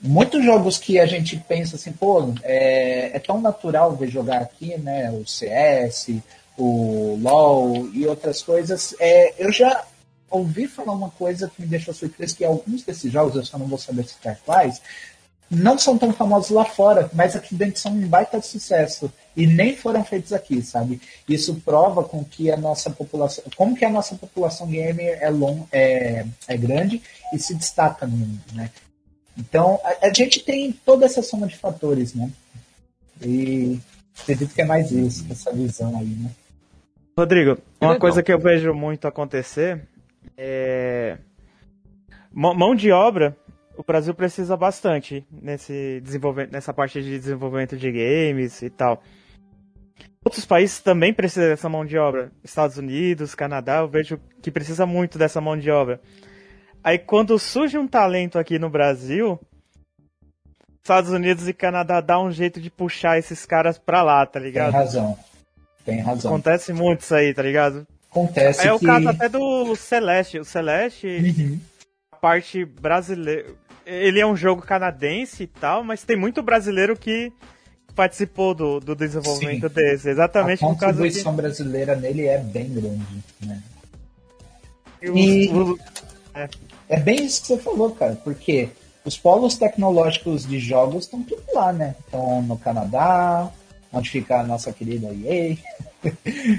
muitos jogos que a gente pensa assim, pô, é, é tão natural ver jogar aqui, né? O CS, o LoL e outras coisas. É, eu já ouvi falar uma coisa que me deixou surpreso, que alguns desses jogos, eu só não vou saber citar quais, não são tão famosos lá fora, mas aqui dentro são um baita de sucesso e nem foram feitos aqui, sabe? Isso prova com que a nossa população, como que a nossa população gamer é, long, é, é grande e se destaca no mundo, né? Então a, a gente tem toda essa soma de fatores, né? E acredito que é mais isso, essa visão aí, né? Rodrigo, uma coisa que eu vejo muito acontecer é mão de obra o Brasil precisa bastante nesse desenvolvimento, nessa parte de desenvolvimento de games e tal. Outros países também precisam dessa mão de obra. Estados Unidos, Canadá, eu vejo que precisa muito dessa mão de obra. Aí quando surge um talento aqui no Brasil, Estados Unidos e Canadá dá um jeito de puxar esses caras pra lá, tá ligado? Tem razão. Tem razão. Acontece muito isso aí, tá ligado? Acontece. É que... o caso até do Celeste. O Celeste, uhum. a parte brasileira. Ele é um jogo canadense e tal, mas tem muito brasileiro que participou do, do desenvolvimento Sim. desse. Exatamente a por causa A contribuição que... brasileira nele é bem grande, né? E, o... é. é bem isso que você falou, cara, porque os polos tecnológicos de jogos estão tudo lá, né? Estão no Canadá, onde fica a nossa querida EA.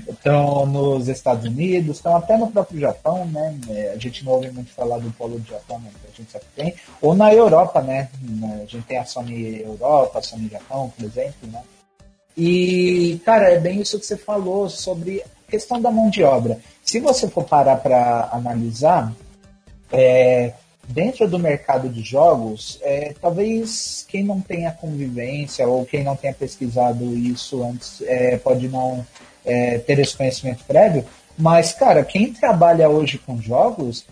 Estão nos Estados Unidos, estão até no próprio Japão, né? É, a gente não ouve muito falar do polo do Japão, mas a gente sabe que tem. Ou na Europa, né? A gente tem a Sony Europa, a Sony Japão, por exemplo, né? E, cara, é bem isso que você falou sobre a questão da mão de obra. Se você for parar para analisar, é, dentro do mercado de jogos, é, talvez quem não tenha convivência ou quem não tenha pesquisado isso antes é, pode não é, ter esse conhecimento prévio, mas, cara, quem trabalha hoje com jogos,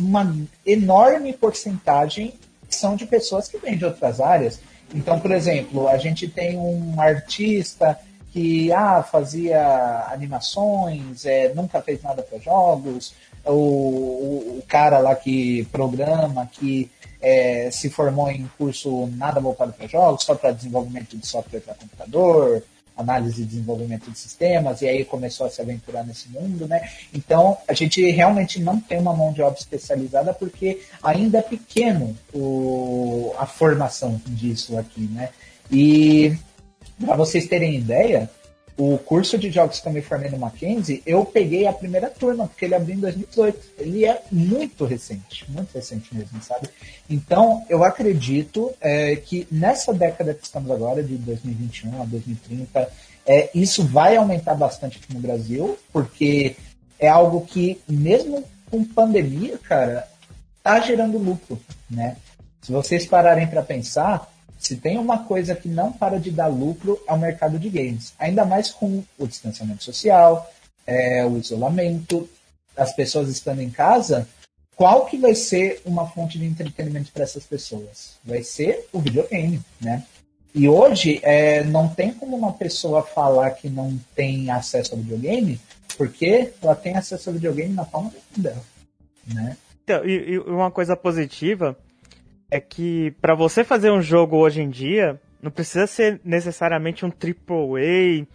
uma enorme porcentagem são de pessoas que vêm de outras áreas. Então, por exemplo, a gente tem um artista que ah, fazia animações, é, nunca fez nada para jogos, o, o, o, cara lá que programa, que é, se formou em curso nada voltado para jogos, só para desenvolvimento de software para computador, análise e desenvolvimento de sistemas, e aí começou a se aventurar nesse mundo, né? Então, a gente realmente não tem uma mão de obra especializada porque ainda é pequeno o, a formação disso aqui, né? E para vocês terem ideia, o curso de jogos que eu me formei no Mackenzie, eu peguei a primeira turma, porque ele abriu em 2018. Ele é muito recente, muito recente mesmo, sabe? Então, eu acredito é, que nessa década que estamos agora, de 2021 a 2030, é, isso vai aumentar bastante aqui no Brasil, porque é algo que, mesmo com pandemia, cara, tá gerando lucro, né? Se vocês pararem para pensar, se tem uma coisa que não para de dar lucro é o mercado de games. Ainda mais com o distanciamento social, é, o isolamento, as pessoas estando em casa. Qual que vai ser uma fonte de entretenimento para essas pessoas? Vai ser o videogame, né? E hoje é, não tem como uma pessoa falar que não tem acesso ao videogame, porque ela tem acesso ao videogame na palma dela, né? Então, e, e uma coisa positiva é que para você fazer um jogo hoje em dia, não precisa ser necessariamente um AAA,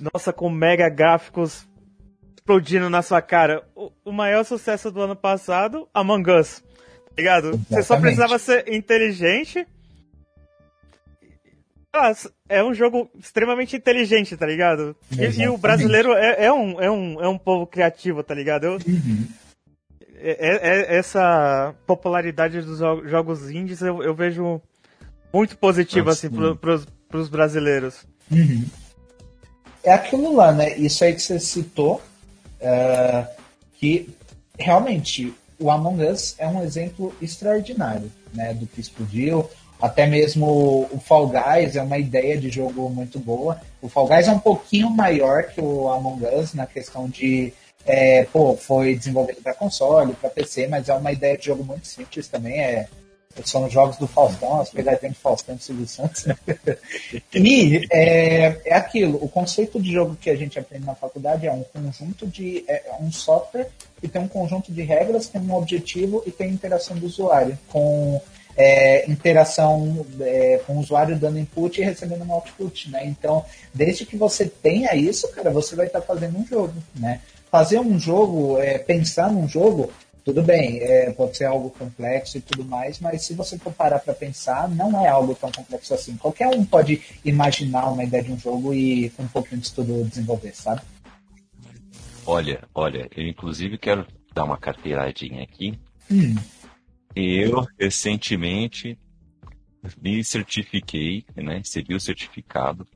nossa, com mega gráficos explodindo na sua cara. O, o maior sucesso do ano passado, Among Us. Tá ligado? Exatamente. Você só precisava ser inteligente. Ah, é um jogo extremamente inteligente, tá ligado? E, e, o brasileiro é, é, um, é, um, é um povo criativo, tá ligado? Eu, uhum. É, é, é, essa popularidade dos jogos indies eu, eu vejo muito positiva assim, pro, pros, pros brasileiros. Uhum. É aquilo lá, né? Isso aí que você citou, uh, que realmente o Among Us é um exemplo extraordinário né, do que explodiu. Até mesmo o Fall Guys é uma ideia de jogo muito boa. O Fall Guys é um pouquinho maior que o Among Us na questão de é, pô, foi desenvolvido para console, para PC, mas é uma ideia de jogo muito simples também. É, são jogos do Faustão, as pegadinhas de Faustão e Silvio Santos. *laughs* e é, é aquilo, o conceito de jogo que a gente aprende na faculdade é um conjunto de. É, é um software que tem um conjunto de regras, tem um objetivo e tem interação do usuário, com é, interação é, com o usuário dando input e recebendo um output, né? Então, desde que você tenha isso, cara, você vai estar fazendo um jogo, né? Fazer um jogo, é, pensar num jogo, tudo bem, é, pode ser algo complexo e tudo mais, mas se você for parar para pensar, não é algo tão complexo assim. Qualquer um pode imaginar uma ideia de um jogo e com um pouquinho de estudo desenvolver, sabe? Olha, olha, eu inclusive quero dar uma carteiradinha aqui. Hum. Eu recentemente me certifiquei, né? Recebi o certificado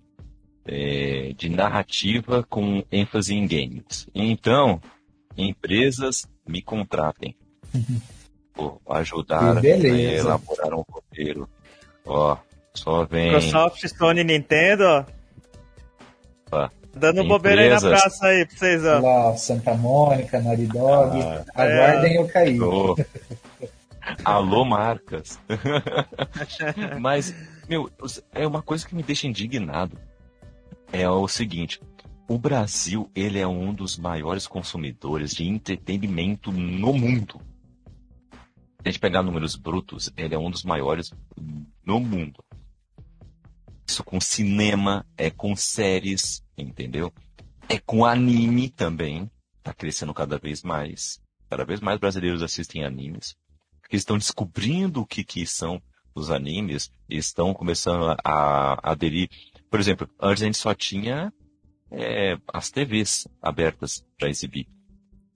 é, de narrativa com ênfase em games. Então, empresas me contratem. Uhum. ajudar a elaborar um roteiro. Ó, só vem. Microsoft, Sony, Nintendo. Opa. Dando Empresas... bobeira aí na praça aí pra vocês, ó. Lá, Santa Mônica, Naughty Dog. Ah, aguardem é. eu cair. Alô, marcas. *laughs* Mas, meu, é uma coisa que me deixa indignado é o seguinte: o Brasil ele é um dos maiores consumidores de entretenimento no mundo. Se a gente pegar números brutos, ele é um dos maiores no mundo. Isso com cinema, é com séries, entendeu? É com anime também. Tá crescendo cada vez mais. Cada vez mais brasileiros assistem animes. Porque estão descobrindo o que, que são os animes e estão começando a, a aderir por exemplo, antes a gente só tinha é, as TVs abertas para exibir.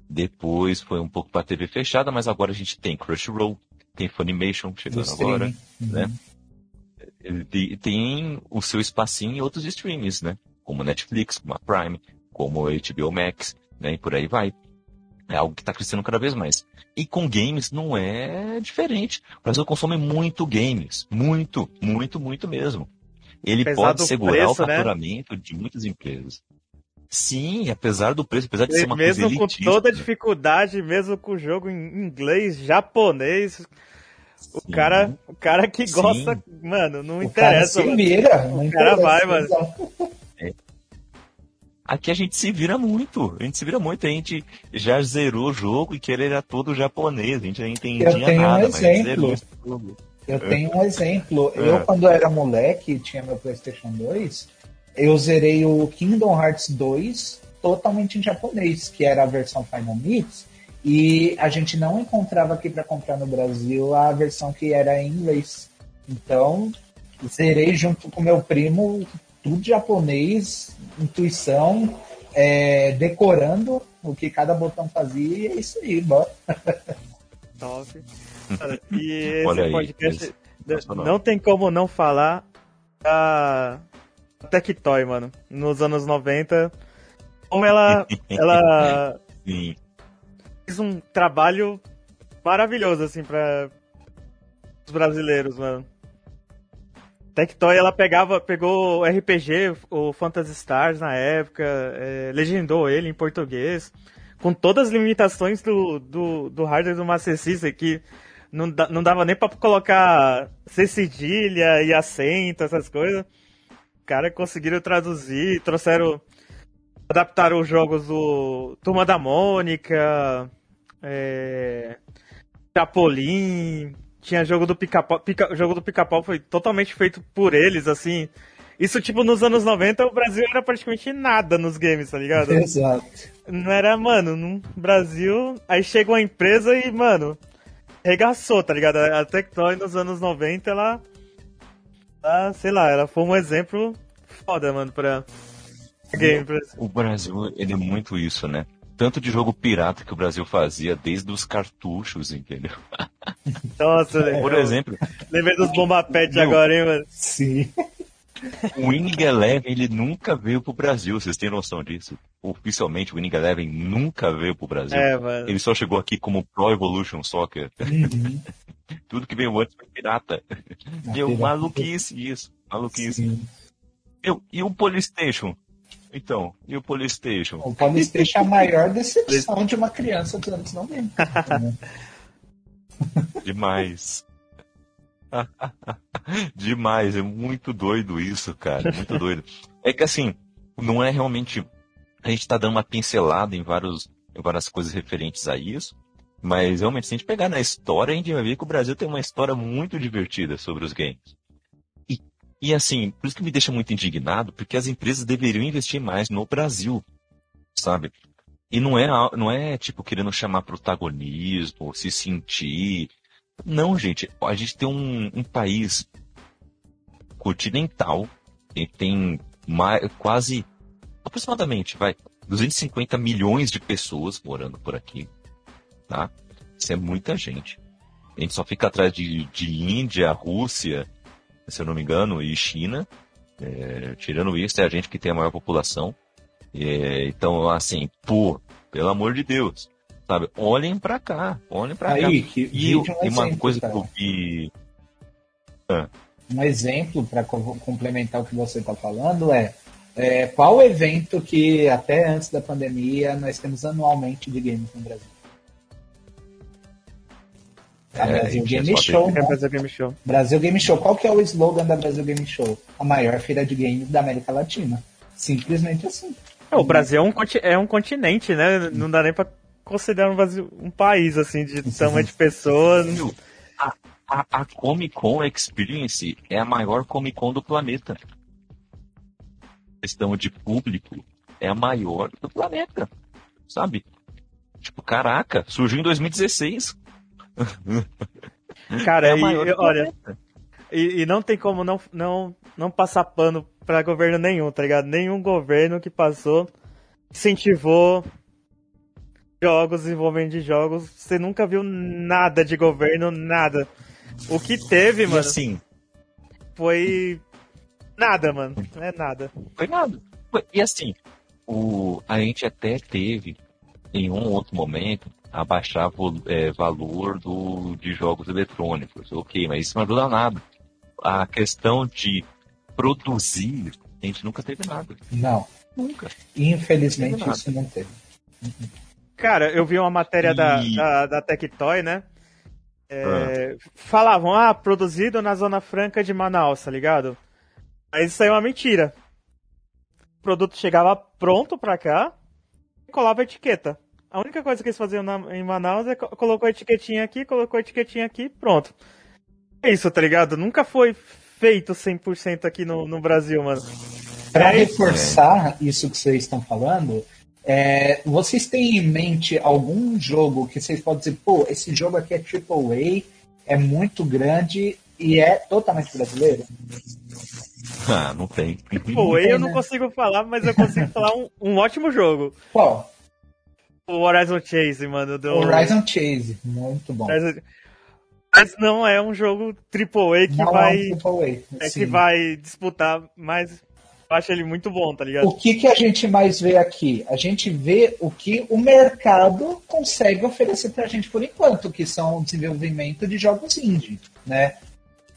Depois foi um pouco para TV fechada, mas agora a gente tem Crunchyroll, tem Funimation chegando agora, uhum. né? Ele tem o seu espacinho em outros streams, né? Como Netflix, como a Prime, como a HBO Max, né? E por aí vai. É algo que está crescendo cada vez mais. E com games não é diferente. O Brasil consome muito games. Muito, muito, muito mesmo. Ele apesar pode segurar preço, o né? faturamento né? de muitas empresas. Sim, apesar do preço, apesar de ser uma mesmo coisa Mesmo com toda a dificuldade, mesmo com o jogo em inglês, japonês, o cara, o cara que gosta, Sim. mano, não o interessa. Cara se vira, o cara vai, mano. É. Aqui a gente se vira muito, a gente se vira muito, a gente já zerou o jogo e que ele era todo japonês, a gente não entendia Eu tenho nada, um exemplo. Eu tenho um exemplo. Eu, é. quando era moleque, tinha meu PlayStation 2, eu zerei o Kingdom Hearts 2 totalmente em japonês, que era a versão Final Mix, e a gente não encontrava aqui para comprar no Brasil a versão que era em inglês. Então, zerei junto com meu primo, tudo japonês, intuição, é, decorando o que cada botão fazia, e é isso aí, bora. *laughs* Top. E esse Olha podcast aí, não tem como não falar da Tectoy, mano. Nos anos 90. Como ela. *laughs* ela Sim. fez um trabalho maravilhoso, assim, para os brasileiros, mano. Tectoy, ela pegava, pegou o RPG, o Phantasy Stars na época, é, legendou ele em português, com todas as limitações do, do, do hardware do Master System, que não, não dava nem pra colocar C cedilha e acento, essas coisas cara conseguiram traduzir, trouxeram. Adaptaram os jogos do Turma da Mônica, é, Chapolin, tinha jogo do Pica-Pau. Pica, jogo do Pica-Pau foi totalmente feito por eles, assim. Isso, tipo, nos anos 90, o Brasil era praticamente nada nos games, tá ligado? *laughs* Exato. Não era, mano, no Brasil. Aí chega uma empresa e, mano, regaçou, tá ligado? A Tectoy nos anos 90, ela ah, sei lá, ela foi um exemplo foda, mano, pra game. Pra... O Brasil, ele é muito isso, né? Tanto de jogo pirata que o Brasil fazia desde os cartuchos, entendeu? Nossa, Por exemplo. Lembrei dos bomba pet agora, hein, mano? Sim. O Winning Eleven, ele nunca veio pro Brasil, vocês têm noção disso? Oficialmente, o Winning Eleven nunca veio pro Brasil. É, mano. Ele só chegou aqui como Pro Evolution Soccer. Uhum. *laughs* Tudo que veio antes foi pirata. Deu maluquice isso. Maluquice. Eu, e o Polystation? Então, e o Polystation? O Polystation é a maior decepção de uma criança dos anos 90. Demais. *laughs* Demais, é muito doido isso, cara. Muito doido. É que assim, não é realmente. A gente tá dando uma pincelada em, vários, em várias coisas referentes a isso. Mas realmente, se a gente pegar na história, a gente vai ver que o Brasil tem uma história muito divertida sobre os games. E, e assim, por isso que me deixa muito indignado, porque as empresas deveriam investir mais no Brasil, sabe? E não é, não é tipo querendo chamar protagonismo, se sentir. Não, gente. A gente tem um, um país continental, e tem mais, quase, aproximadamente, vai, 250 milhões de pessoas morando por aqui tá? Isso é muita gente. A gente só fica atrás de, de Índia, Rússia, se eu não me engano, e China. É, tirando isso, é a gente que tem a maior população. É, então, assim, pô, pelo amor de Deus, sabe? Olhem para cá, olhem para cá. Que, e, um e uma coisa cara. que eu vi. Ah. Um exemplo para complementar o que você está falando é, é qual evento que até antes da pandemia nós temos anualmente de games no Brasil? A é, Brasil Game Show. Né? Brasil Game Show. Brasil Game Show. Qual que é o slogan da Brasil Game Show? A maior feira de games da América Latina. Simplesmente assim. É, o Brasil é um, é um continente, né? Não dá nem pra considerar um, um país, assim, de tamanho de pessoas. *laughs* A, a, a Comic Con Experience é a maior Comic Con do planeta. A questão de público é a maior do planeta. Sabe? Tipo, caraca, surgiu em 2016. *laughs* Cara, é e, olha, e, e, não tem como não, não, não passar pano pra governo nenhum, tá ligado? Nenhum governo que passou incentivou jogos, desenvolvimento de jogos. Você nunca viu nada de governo, nada. O que teve, mano, assim, foi nada, mano. Não é nada. foi nada. Foi- E assim, o, a gente até teve, em um outro momento, abaixar é, valor do, de jogos eletrônicos. Ok, mas isso não ajuda nada. A questão de produzir, a gente nunca teve nada. Não, Nunca. infelizmente Não isso não teve. Cara, eu vi uma matéria da, E- da, da Tectoy, né? É, Falavam, ah, produzido na Zona Franca de Manaus, tá ligado? Mas isso aí é uma mentira. O produto chegava pronto pra cá e colava a etiqueta. A única coisa que eles faziam na- em Manaus é co- colocou a etiquetinha aqui, colocou a etiquetinha aqui, pronto. É isso, tá ligado? Nunca foi feito 100% aqui no, no Brasil, mano. Para É, reforçar isso que vocês estão falando, é, vocês têm em mente algum jogo que vocês podem dizer, pô, esse jogo aqui é AAA, é muito grande e é totalmente brasileiro? *laughs* Ah, não tem. Pô, eu não né? consigo falar, mas eu consigo *laughs* falar um, um ótimo jogo. Qual? O Horizon Chase, mano. Do... Horizon Chase, muito bom. Horizon- Mas não é um jogo AAA que Não vai. é um AAA. É que vai disputar, mas eu acho ele muito bom, tá ligado? O que, que a gente mais vê aqui? A gente vê o que o mercado consegue oferecer para a gente por enquanto, que são o desenvolvimento de jogos indie, né?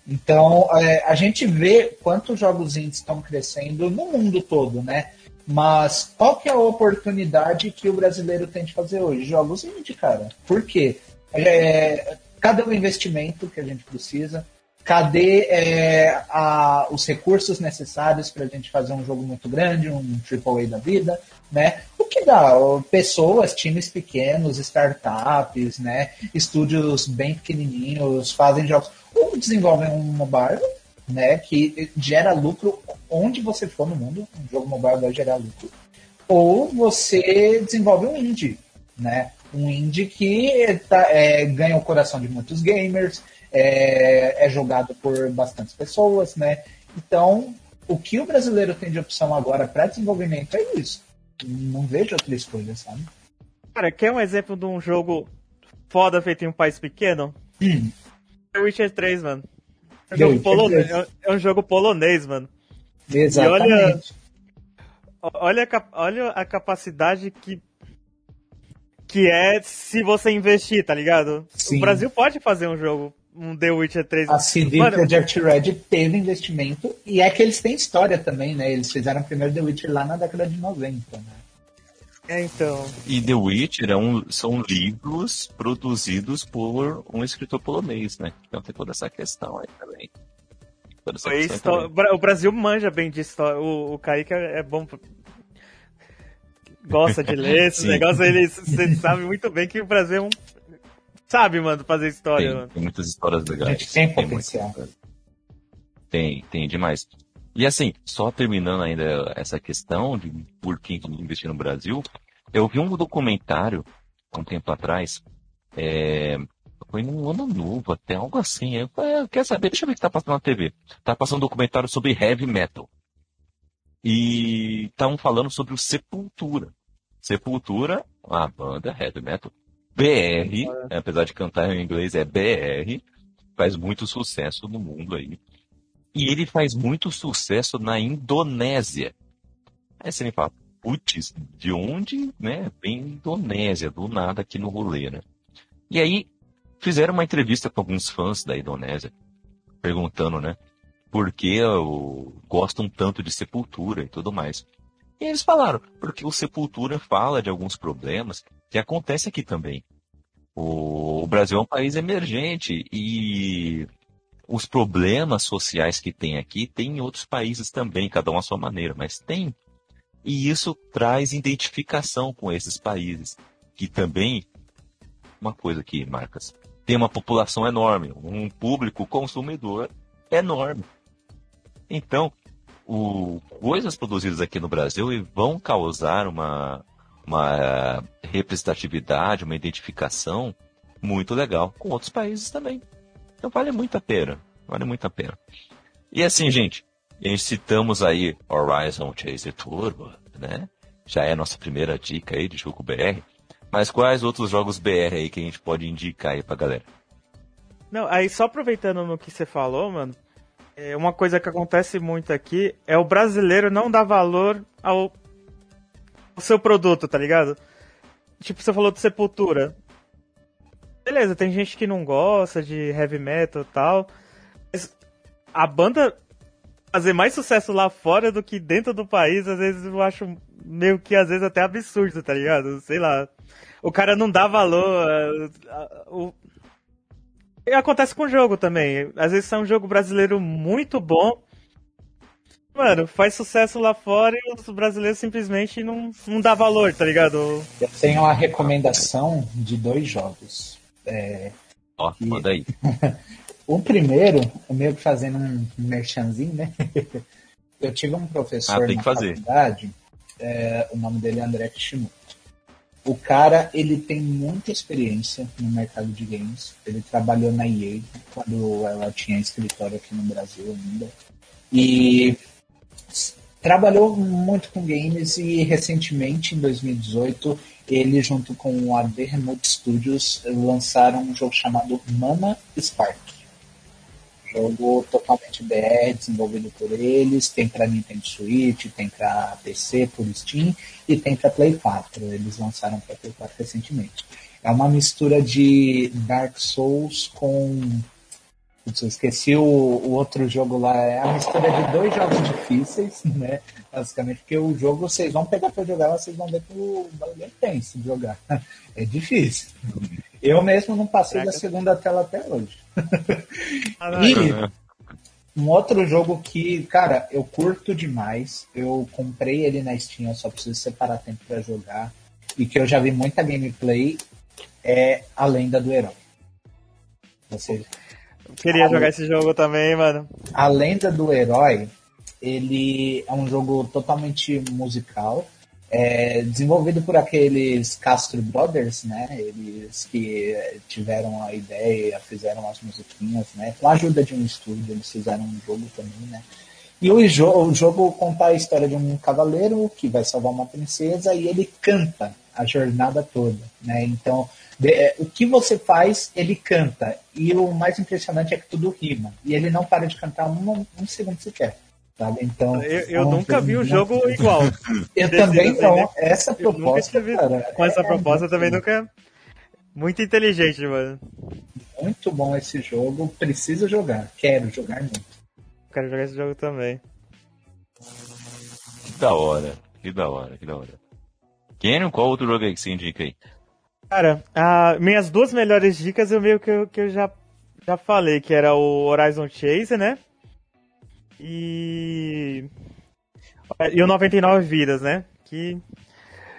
Então, é, a gente vê quantos jogos indies estão crescendo no mundo todo, né? Mas qual que é a oportunidade que o brasileiro tem de fazer hoje? Jogos indie, cara. Por quê? É, cadê o investimento que a gente precisa? Cadê é, a- os recursos necessários para a gente fazer um jogo muito grande, um AAA da vida, né? O que dá? Pessoas, times pequenos, startups, né? Estúdios bem pequenininhos fazem jogos ou desenvolvem um mobile, né? Que gera lucro onde você for no mundo. Um jogo mobile vai gerar lucro. Ou você desenvolve um indie, né? Um indie que tá- é, ganha o coração de muitos gamers, é, é jogado por bastantes pessoas, né? Então, o que o brasileiro tem de opção agora para desenvolvimento é isso. Não vejo outra escolha, sabe? Cara, quer um exemplo de um jogo foda feito em um país pequeno? Hum. The Witcher 3, mano. É um, jogo polonês, 3. é um jogo polonês, mano. Exatamente. O- Olha a, cap- olha a capacidade que. Que é se você investir, tá ligado? Sim. O Brasil pode fazer um jogo, um The Witcher 3. A CD Mano, Projekt Red teve investimento e é que eles têm história também, né? Eles fizeram o primeiro The Witcher lá na década de 90, né? É, então. E The Witcher é um- são livros produzidos por um escritor polonês, né? Então tem toda essa questão aí também. Questão histó- também. O Brasil manja bem de história. O, o Kaique é é bom. pra- Gosta de ler esse negócio. Ele você *laughs* sabe muito bem que o Brasil é um. Sabe, mano, fazer história, Tem, mano. tem muitas histórias legais. A gente tem muita potencial. Tem, tem demais. E assim, só terminando ainda essa questão de por que investir no Brasil, eu vi um documentário há um tempo atrás, é, foi num ano novo até, algo assim. Eu falei, "Ah, quer saber? Deixa eu ver o que tá passando na TV. Tá passando um documentário sobre heavy metal. E estavam falando sobre o Sepultura. Sepultura, a banda heavy metal BR, apesar de cantar em inglês, é BR, faz muito sucesso no mundo aí. E ele faz muito sucesso na Indonésia. Aí você me fala, putz, de onde, né, vem Indonésia, do nada aqui no rolê, né? E aí, fizeram uma entrevista com alguns fãs da Indonésia, perguntando, né, por que eu, gostam tanto de Sepultura e tudo mais. E eles falaram, porque o Sepultura fala de alguns problemas que acontecem aqui também. O, o Brasil é um país emergente e os problemas sociais que tem aqui tem em outros países também, cada um à sua maneira, mas tem. E isso traz identificação com esses países, que também, uma coisa aqui, Marcas, tem uma população enorme, um público consumidor enorme. Então, o, coisas produzidas aqui no Brasil vão causar uma, uma representatividade, uma identificação muito legal com outros países também. Então vale muito a pena. Vale muito a pena. E assim, gente citamos aí Horizon Chaser Turbo, né? Já é a nossa primeira dica aí de jogo BR. Mas quais outros jogos BR aí que a gente pode indicar aí pra galera? Não, aí só aproveitando no que você falou, mano, é uma coisa que acontece muito aqui é o brasileiro não dar valor ao, ao seu produto, tá ligado? Tipo, você falou de Sepultura. Beleza, tem gente que não gosta de heavy metal e tal. Mas a banda fazer mais sucesso lá fora do que dentro do país, às vezes eu acho meio que às vezes até absurdo, tá ligado? Sei lá. O cara não dá valor. O... E acontece com o jogo também. Às vezes é um jogo brasileiro muito bom. Mano, faz sucesso lá fora e os brasileiros simplesmente não, não dá valor, tá ligado? Eu tenho uma recomendação de dois jogos. É... Ó, manda aí. *laughs* O primeiro, meio que fazendo um merchanzinho, né? *laughs* Eu tive um professor ah, tem na que fazer. faculdade, é, o nome dele é André Kishimoto. O cara, ele tem muita experiência no mercado de games. Ele trabalhou na EA quando ela tinha escritório aqui no Brasil ainda. E trabalhou muito com games e recentemente, em 2018, ele junto com a The Remote Studios lançaram um jogo chamado Mana Spark. Jogo totalmente BR, desenvolvido por eles, tem para Nintendo Switch, tem para PC por Steam e tem para Play 4. Eles lançaram para Play 4 recentemente. É uma mistura de Dark Souls com. Putz, eu esqueci o, o outro jogo lá. É a mistura de dois jogos difíceis, *laughs* né? Basicamente, porque o jogo vocês vão pegar para jogar, vocês vão ver que o bagulho é tenso de jogar. *laughs* É difícil. Eu mesmo não passei da segunda tela até hoje. *laughs* e um outro jogo que, cara, eu curto demais. Eu comprei ele na Steam, só preciso separar tempo para jogar. E que eu já vi muita gameplay é A Lenda do Herói. Você, Queria a, jogar esse jogo também, mano. A Lenda do Herói, ele é um jogo totalmente musical. É desenvolvido por aqueles Castro Brothers, né? Eles que tiveram a ideia, fizeram as musiquinhas, né? Com a ajuda de um estúdio, eles fizeram um jogo também, né? E o, jo o jogo conta a história de um cavaleiro que vai salvar uma princesa e ele canta a jornada toda, né? Então, de, é, o que você faz, ele canta. E o mais impressionante é que tudo rima. E ele não para de cantar um, um segundo sequer. Sabe? Então, eu, eu é nunca vi um jogo muito... igual. *laughs* eu também não. Né? Essa proposta, tive... cara, com essa é proposta também bom. nunca. Muito inteligente, mano. Muito bom esse jogo. Preciso jogar. Quero jogar muito. Quero jogar esse jogo também. Que da hora. Que da hora, que da hora. Kenyon, qual outro jogo aí que você indica aí? Cara, a, minhas duas melhores dicas eu meio que eu, que eu já, já falei, que era o Horizon Chase, né? E. E o 99 Vidas, né? Que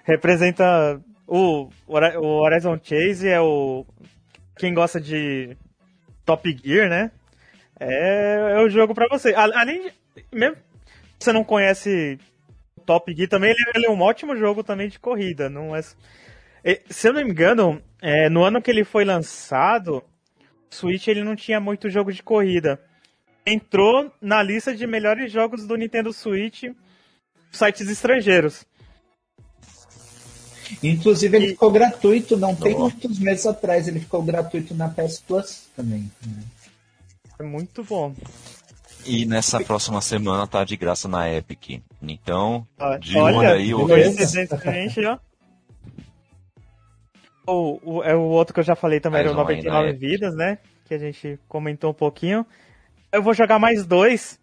representa. O, o Horizon Chase é o. Quem gosta de Top Gear, né? É, é o jogo para você. Além de. Mesmo você não conhece Top Gear também, ele, ele, é um ótimo jogo também de corrida. Não é, se eu não me engano, é, no ano que ele foi lançado, o Switch ele não tinha muito jogo de corrida entrou na lista de melhores jogos do Nintendo Switch sites estrangeiros. Inclusive ele e... ficou gratuito, não tem muitos meses atrás, ele ficou gratuito na PS Plus também. Né? É muito bom. E nessa próxima semana tá de graça na Epic. Então, de olha, aí, o o, o, é o outro que eu já falei também, era o 99 Vidas, né? Que a gente comentou um pouquinho. Eu vou jogar mais dois.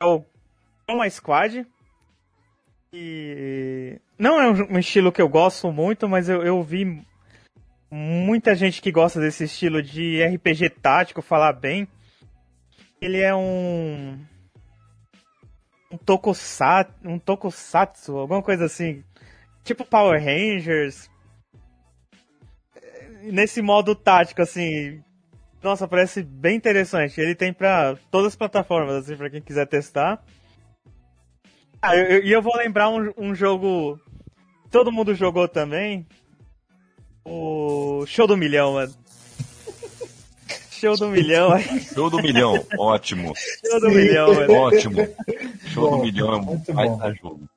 É o Chroma Squad. E não é um estilo que eu gosto muito, mas eu, eu vi muita gente que gosta desse estilo de RPG tático falar bem. Ele é um um tokusatsu, um tokusatsu, alguma coisa assim, tipo Power Rangers. Nesse modo tático assim, nossa, parece bem interessante. Ele tem para todas as plataformas, assim, pra quem quiser testar. Ah, e eu, eu, vou lembrar um, um jogo. Todo mundo jogou também. O Show do Milhão, mano. *laughs* show do milhão. Show do milhão, ótimo. Show do milhão, velho. Ótimo. Show Bom, do milhão é um baita jogo.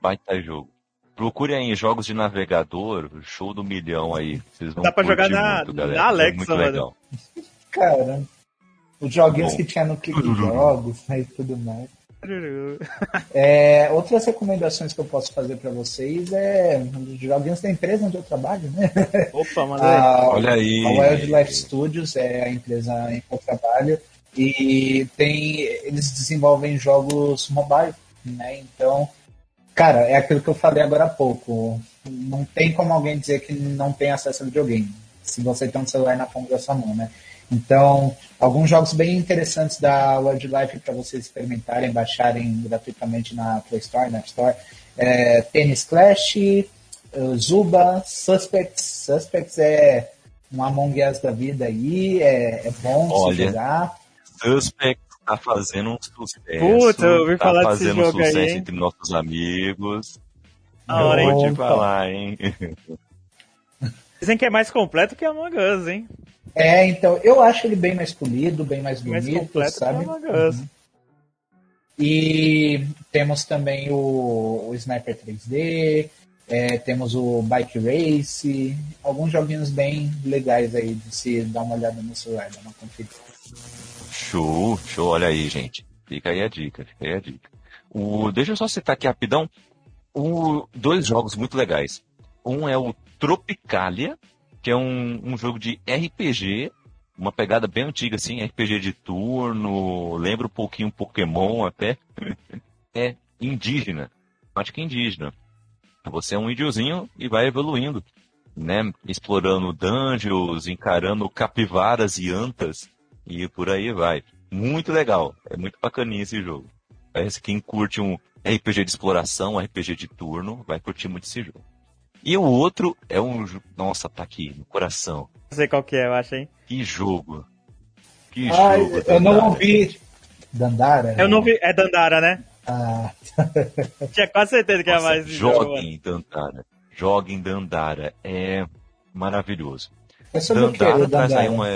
Baita jogo. Procure aí em jogos de navegador, show do milhão aí. Vocês vão Dá pra jogar na- muito, galera. na Alexa, é mano. Cara, os joguinhos Bom. que tinha no Clique Jogos né, e tudo mais. *laughs* É, outras recomendações que eu posso fazer para vocês é os joguinhos da empresa onde eu trabalho, né? Opa, *laughs* aí. A, Olha aí. a Wildlife Studios é a empresa em que eu trabalho e tem eles desenvolvem jogos mobile, né? Então, cara, é aquilo que eu falei agora há pouco. Não tem como alguém dizer que não tem acesso a videogame, se você tem um celular na palma da sua mão, né? Então, alguns jogos bem interessantes da Wildlife para vocês experimentarem, baixarem gratuitamente na Play Store, na App Store. É, Tennis Clash, Zuba, Suspects. Suspects é um Among Us da vida aí, é, é bom Olha. se jogar. Suspect tá fazendo um sucesso. Puta, eu ouvi tá falar desse fazendo um jogo aí, sucesso hein? entre nossos amigos. Da hora, hein? Vou te Opa. falar, hein? *laughs* Dizem que é mais completo que Among Us, hein? É, então, eu acho ele bem mais polido, bem mais Mais bonito, completo sabe? que Among Us. E temos também o, o Sniper 3D, é, temos o Bike Race, alguns joguinhos bem legais aí de se dar uma olhada no celular, dar uma conferida. Show, show, olha aí, gente. Fica aí a dica, fica aí a dica. O, deixa eu só citar aqui rapidão o, dois jogos muito legais. Um é o Tropicalia, que é um, um jogo de RPG, uma pegada bem antiga, assim, RPG de turno, lembra um pouquinho Pokémon até. *laughs* é indígena, temática indígena. Você é um índiozinho e vai evoluindo, né? Explorando dungeons, encarando capivaras e antas e por aí vai. Muito legal, é muito bacaninha esse jogo. Parece que quem curte um RPG de exploração, um RPG de turno, vai curtir muito esse jogo. E o outro é um. Nossa, tá aqui no coração. Não sei qual que é, eu acho, hein? Que jogo! Que Ah, jogo! eu não Dandara. ouvi. Dandara? Eu não vi. É Dandara, né? Ah, *laughs* Tinha quase certeza que era Nossa, mais esse jogo, joguem Dandara. Joguem Dandara. É maravilhoso. É sobre o que, Dandara o traz aí uma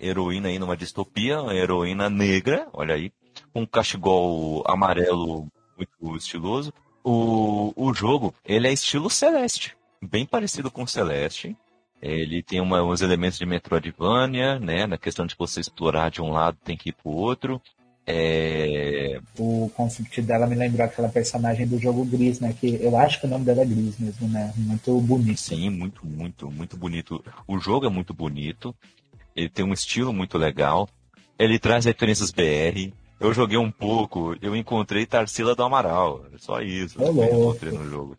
heroína aí numa distopia, uma heroína negra, olha aí, com um cachegol amarelo muito estiloso. O, o jogo, ele é estilo Celeste, bem parecido com Celeste. Ele tem uma, uns elementos de Metroidvania, né, na questão de você explorar de um lado, tem que ir pro outro. É, O concept dela me lembrou aquela personagem do jogo Gris, né? Que eu acho que o nome dela é Gris mesmo, né? Muito bonito. Sim, muito, muito, muito bonito. O jogo é muito bonito. Ele tem um estilo muito legal. Ele traz referências BR. Eu joguei um pouco, eu encontrei Tarsila do Amaral. É Só isso que eu encontrei no jogo.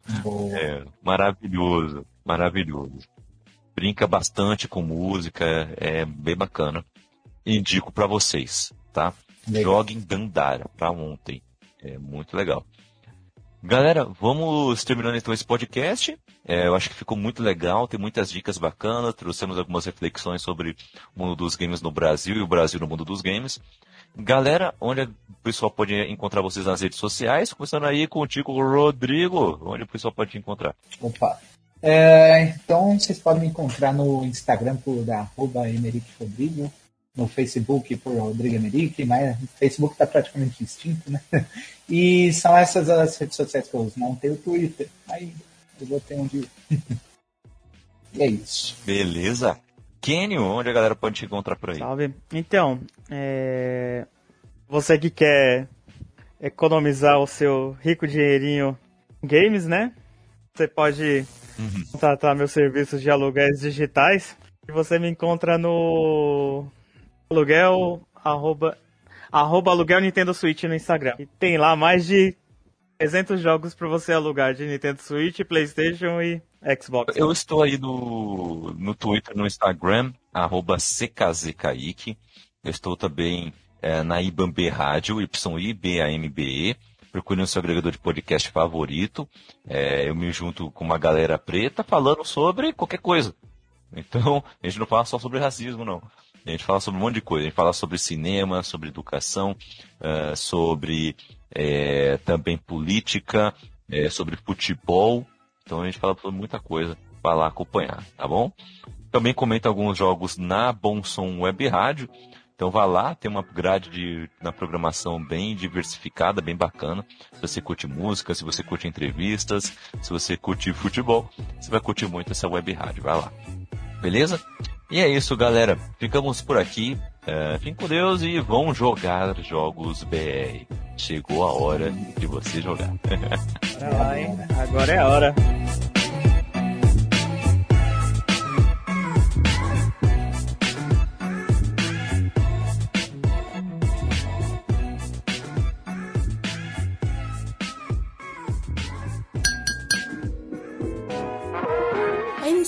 É, maravilhoso, maravilhoso. Brinca bastante com música, é bem bacana. Indico pra vocês, tá? Legal. Joguem Dandara pra ontem. É muito legal. Galera, vamos terminando então esse podcast. É, eu acho que ficou muito legal, tem muitas dicas bacanas, trouxemos algumas reflexões sobre o mundo dos games no Brasil e o Brasil no mundo dos games. Galera, onde o pessoal pode encontrar vocês nas redes sociais? Começando aí contigo, Rodrigo. Onde o pessoal pode te encontrar? Opa. É, então vocês podem me encontrar no Instagram por arroba Rodrigo, no Facebook por Rodrigo Emerick, mas o Facebook está praticamente extinto, né? *laughs* E são essas as redes sociais que eu uso. Não tem o Twitter, aí eu vou ter onde. ir. *laughs* e é isso. Beleza. Kenio, onde a galera pode te encontrar por aí? Salve. Então, é... você que quer economizar o seu rico dinheirinho em games, né? Você pode Uhum. contratar meus serviços de aluguéis digitais. E você me encontra no aluguel arroba, arroba aluguel Nintendo Switch no Instagram. E tem lá mais de 300 jogos para você alugar de Nintendo Switch, Playstation e Xbox. Eu estou aí no, no Twitter, no Instagram, arroba CKZKaique. Eu estou também é, na IBAMB Rádio, YIBAMBE. Procure no seu agregador de podcast favorito. É, eu me junto com uma galera preta falando sobre qualquer coisa. Então, a gente não fala só sobre racismo, não. A gente fala sobre um monte de coisa. A gente fala sobre cinema, sobre educação, eh, sobre eh, também política, eh, sobre futebol. Então a gente fala sobre muita coisa. Vai lá acompanhar, tá bom? Também comenta alguns jogos na Bom Som Web Rádio. Então vá lá, tem uma grade de, na programação bem diversificada, bem bacana. Se você curte música, se você curte entrevistas, se você curte futebol, você vai curtir muito essa web rádio. Vai lá. Beleza? E é isso, galera. Ficamos por aqui. É, fiquem com Deus e vão jogar jogos BR. Chegou a hora de você jogar. Lá, *laughs* hein? Agora é a hora.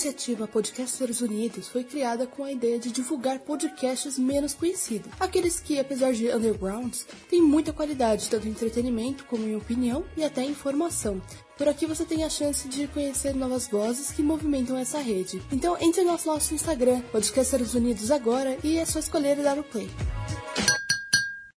Iniciativa Podcasters Unidos foi criada com a ideia de divulgar podcasts menos conhecidos, aqueles que, apesar de undergrounds, têm muita qualidade, tanto em entretenimento como em opinião e até informação. Por aqui você tem a chance de conhecer novas vozes que movimentam essa rede. Então entre no nosso Instagram, Podcasters Unidos agora, e é só escolher e dar o play.